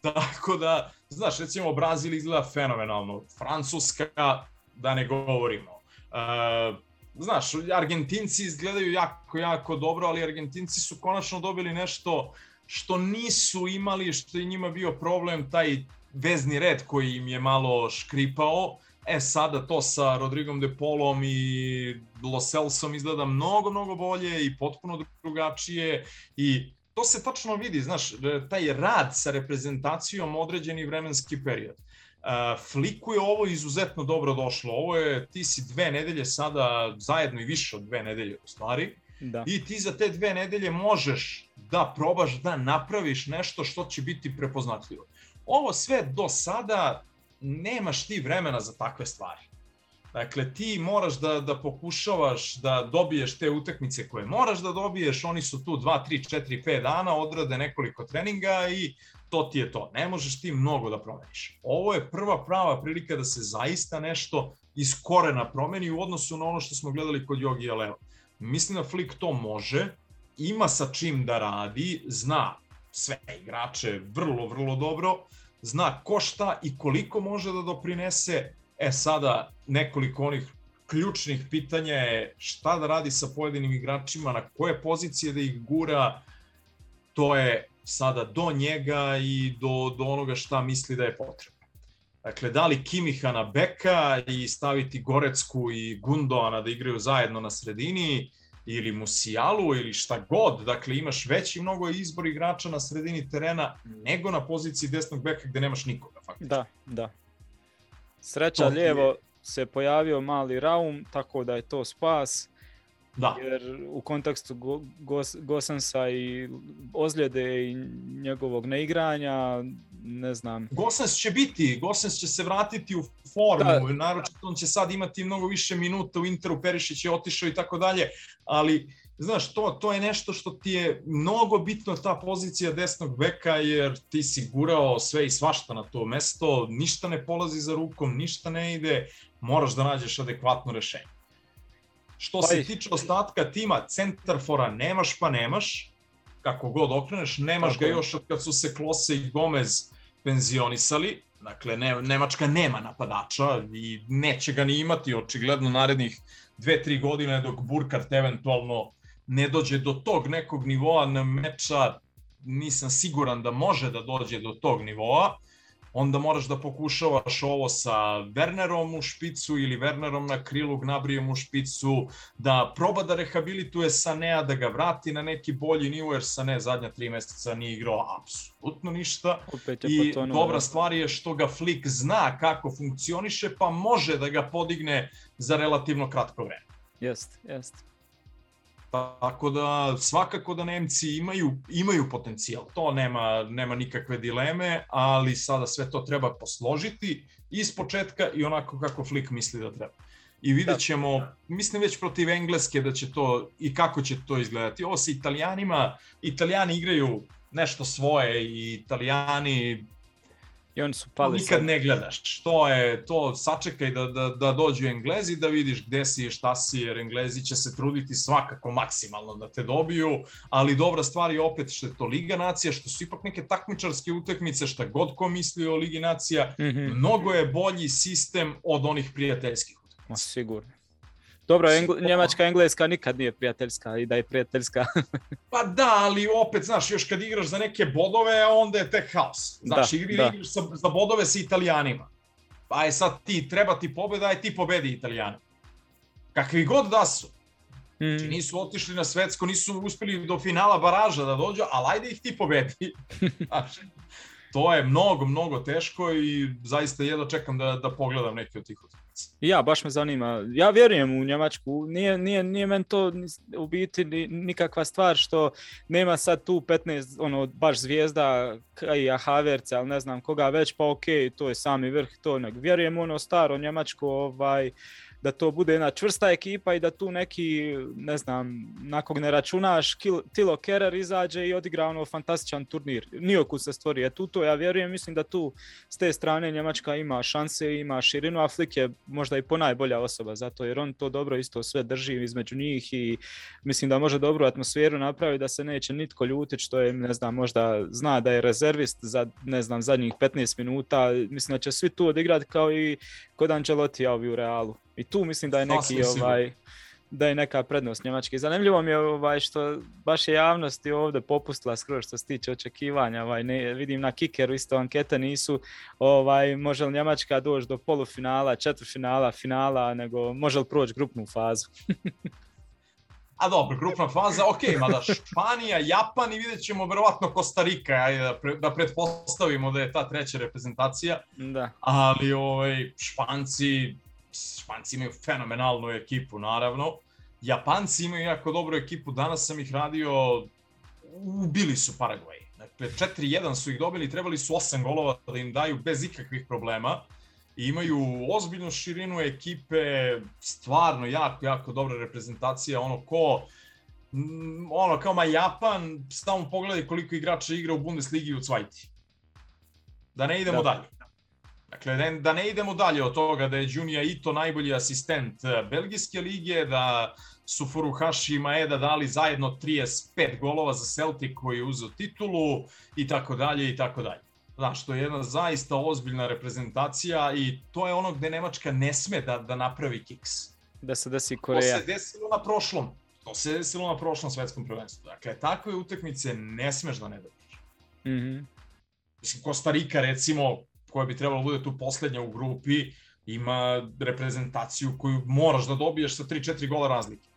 tako da, znaš, recimo Brazil izgleda fenomenalno, Francuska, da ne govorimo. Uh, znaš, Argentinci izgledaju jako, jako dobro, ali Argentinci su konačno dobili nešto što nisu imali, što je njima bio problem, taj vezni red koji im je malo škripao, E sada to sa Rodrigom de Polom i Los Elsom izgleda mnogo, mnogo bolje i potpuno drugačije i to se tačno vidi, znaš, taj rad sa reprezentacijom određeni vremenski period. Uh, Fliku je ovo izuzetno dobro došlo. Ovo je, ti si dve nedelje sada, zajedno i više od dve nedelje u stvari, da. i ti za te dve nedelje možeš da probaš da napraviš nešto što će biti prepoznatljivo. Ovo sve do sada nemaš ti vremena za takve stvari. Dakle, ti moraš da, da pokušavaš da dobiješ te utakmice koje moraš da dobiješ, oni su tu 2, 3, 4, 5 dana, odrade nekoliko treninga i to ti je to. Ne možeš ti mnogo da promeniš. Ovo je prva prava prilika da se zaista nešto iz korena promeni u odnosu na ono što smo gledali kod Jogi Leo. Mislim da Flick to može, ima sa čim da radi, zna sve igrače vrlo, vrlo dobro, zna ko šta i koliko može da doprinese. E sada nekoliko onih ključnih pitanja je šta da radi sa pojedinim igračima, na koje pozicije da ih gura, to je sada do njega i do, do onoga šta misli da je potrebno. Dakle, da li Kimiha na beka i staviti Gorecku i Gundoana da igraju zajedno na sredini, ili Musijalu ili šta god, dakle imaš veći mnogo izbor igrača na sredini terena nego na poziciji desnog beka gde nemaš nikoga faktički. Da, da. Sreća to lijevo je... se pojavio mali Raum, tako da je to spas. Da. Jer u kontekstu Go, Gos, Gosensa i ozljede i njegovog neigranja, ne znam. Gosens će biti, Gosens će se vratiti u formu, da. naročito on će sad imati mnogo više minuta u Interu, Perišić je otišao i tako dalje, ali znaš, to, to je nešto što ti je mnogo bitno ta pozicija desnog beka, jer ti si gurao sve i svašta na to mesto, ništa ne polazi za rukom, ništa ne ide, moraš da nađeš adekvatno rešenje. Što pa se tiče ostatka tima, centarfora nemaš pa nemaš, kako god okreneš, nemaš Tako ga još od kad su se Klose i Gomez penzionisali, dakle ne, Nemačka nema napadača i neće ga ni imati očigledno narednih dve, tri godine dok Burkart eventualno ne dođe do tog nekog nivoa na meča, nisam siguran da može da dođe do tog nivoa, onda moraš da pokušavaš ovo sa Wernerom u špicu ili Wernerom na krilu Gnabrijem u špicu, da proba da rehabilituje Sanea, da ga vrati na neki bolji nivo, jer Sane zadnja tri meseca nije igrao apsolutno ništa. I dobra stvar je što ga Flick zna kako funkcioniše, pa može da ga podigne za relativno kratko vreme. Jest, jest. Tako da svakako da Nemci imaju imaju potencijal. To nema nema nikakve dileme, ali sada sve to treba posložiti iz početka i onako kako Flick misli da treba. I vidjet da. ćemo, mislim već protiv Engleske da će to i kako će to izgledati. Ovo sa Italijanima, Italijani igraju nešto svoje i Italijani I oni su pali Nikad sad. ne gledaš. To je, to sačekaj da, da, da dođu Englezi, da vidiš gde si i šta si, jer Englezi će se truditi svakako maksimalno da te dobiju, ali dobra stvar je opet što je to Liga Nacija, što su ipak neke takmičarske utakmice, šta god ko misli o Ligi Nacija, mm -hmm. mnogo je bolji sistem od onih prijateljskih utakmica. Sigurno. Dobro, Engl Njemačka, Engleska nikad nije prijateljska i da je prijateljska. pa da, ali opet, znaš, još kad igraš za neke bodove, onda je tek haos. Znaš, da, igri, da. igraš sa, za bodove sa Italijanima. Pa je sad ti, treba ti pobeda, aj ti pobedi Italijani. Kakvi god da su. Mm. Znači nisu otišli na svetsko, nisu uspeli do finala baraža da dođu, ali ajde ih ti pobedi. Znaš, to je mnogo, mnogo teško i zaista jedno čekam da, da pogledam neke od tih utakmica. Ja, baš me zanima. Ja vjerujem u Njemačku. Nije, nije, nije men to u biti nikakva stvar što nema sad tu 15 ono, baš zvijezda i Havertz, ali ne znam koga već, pa ok, to je sami vrh, to nek. Vjerujem ono staro Njemačko, ovaj, uh, da to bude jedna čvrsta ekipa i da tu neki, ne znam, na kog ne računaš, Tilo Kerer izađe i odigra ono fantastičan turnir. Nijoku se stvori je tu to, ja vjerujem, mislim da tu s te strane Njemačka ima šanse, ima širinu, a Flick je možda i ponajbolja osoba zato jer on to dobro isto sve drži između njih i mislim da može dobru atmosferu napraviti da se neće nitko ljutiti što je, ne znam, možda zna da je rezervist za, ne znam, zadnjih 15 minuta, mislim da će svi tu odigrati kao i kod Ancelotti u Realu. I tu mislim da je neki ovaj da je neka prednost Njemačke. Zanimljivo mi je ovaj što baš je javnosti ovde popustila skoro što se tiče očekivanja. Ovaj ne vidim na kikeru isto ankete nisu ovaj može li Njemačka doći do polufinala, četvrtfinala, finala, nego može li proći grupnu fazu. A dobro, grupna faza, ok, mada Španija, Japan i vidjet ćemo verovatno Kostarika, ajde da, pre, da pretpostavimo da je ta treća reprezentacija. Da. Ali ovaj, Španci, Španci imaju fenomenalnu ekipu, naravno. Japanci imaju jako dobru ekipu, danas sam ih radio, ubili su Paraguay. Dakle, 4-1 su ih dobili, trebali su 8 golova da im daju bez ikakvih problema. I imaju ozbiljnu širinu ekipe, stvarno jako, jako dobra reprezentacija, ono ko, ono kao ma Japan, stavno pogledaj koliko igrača igra u Bundesligi u Cvajti. Da ne idemo da. dalje. Dakle, ne, da ne idemo dalje od toga da je Junija Ito najbolji asistent eh, Belgijske lige, da su Furuhashi i Maeda dali zajedno 35 golova za Celtic koji je uzeo titulu i tako dalje i tako dalje. Znaš, to je jedna zaista ozbiljna reprezentacija i to je ono gde Nemačka ne sme da, da napravi kiks. Da se desi Koreja. To se desilo na prošlom. To se desilo na prošlom svetskom prvenstvu. Dakle, takve utakmice ne smeš da ne dobiš. Mm -hmm. Mislim, Kostarika, recimo, koja bi trebalo da bude tu poslednja u grupi, ima reprezentaciju koju moraš da dobiješ sa 3-4 gola razlike.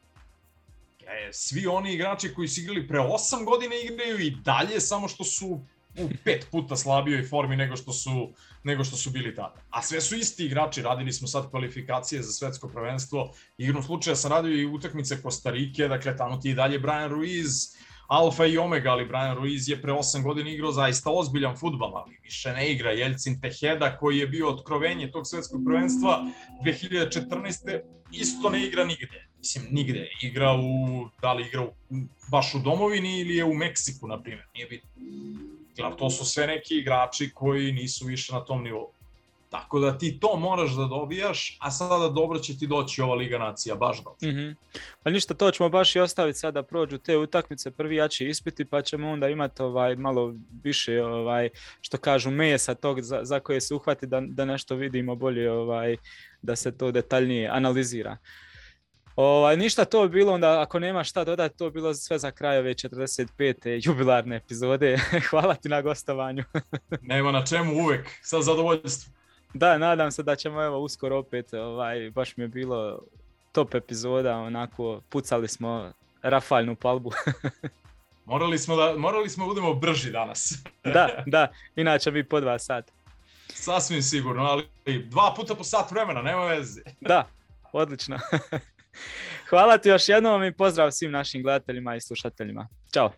E, svi oni igrači koji su igrali pre 8 godina igraju i dalje, samo što su u pet puta slabijoj formi nego što su nego što su bili tada. A sve su isti igrači, radili smo sad kvalifikacije za svetsko prvenstvo. Igrom slučaja sam radio i utakmice Kostarike, dakle tamo ti i dalje Brian Ruiz, alfa i omega, ali Brian Ruiz je pre 8 godina igrao zaista ozbiljan futbal, ali više ne igra. Jelcin Teheda, koji je bio otkrovenje tog svetskog prvenstva 2014. isto ne igra nigde. Mislim, nigde. Igra u, da li igra u, baš u domovini ili je u Meksiku, na primjer. Nije bitno. To su sve neki igrači koji nisu više na tom nivou. Tako da ti to moraš da dobijaš, a sada dobro će ti doći ova Liga Nacija, baš dobro. Mm -hmm. Pa ništa, to ćemo baš i ostaviti sada da prođu te utakmice, prvi jači ispiti, pa ćemo onda imati ovaj, malo više, ovaj, što kažu, mesa tog za, za koje se uhvati da, da nešto vidimo bolje, ovaj, da se to detaljnije analizira. Ovaj, ništa to bilo onda, ako nema šta dodati, to bilo sve za kraj ove 45. jubilarne epizode. Hvala ti na gostovanju. nema na čemu uvek, sa zadovoljstvom. Da, nadam se da ćemo evo uskoro opet, ovaj, baš mi je bilo top epizoda, onako pucali smo rafalnu palbu. morali, smo da, morali smo budemo brži danas. da, da, inače bi po dva sat. Sasvim sigurno, ali dva puta po sat vremena, nema veze. da, odlično. Hvala ti još jednom i pozdrav svim našim gledateljima i slušateljima. Ćao!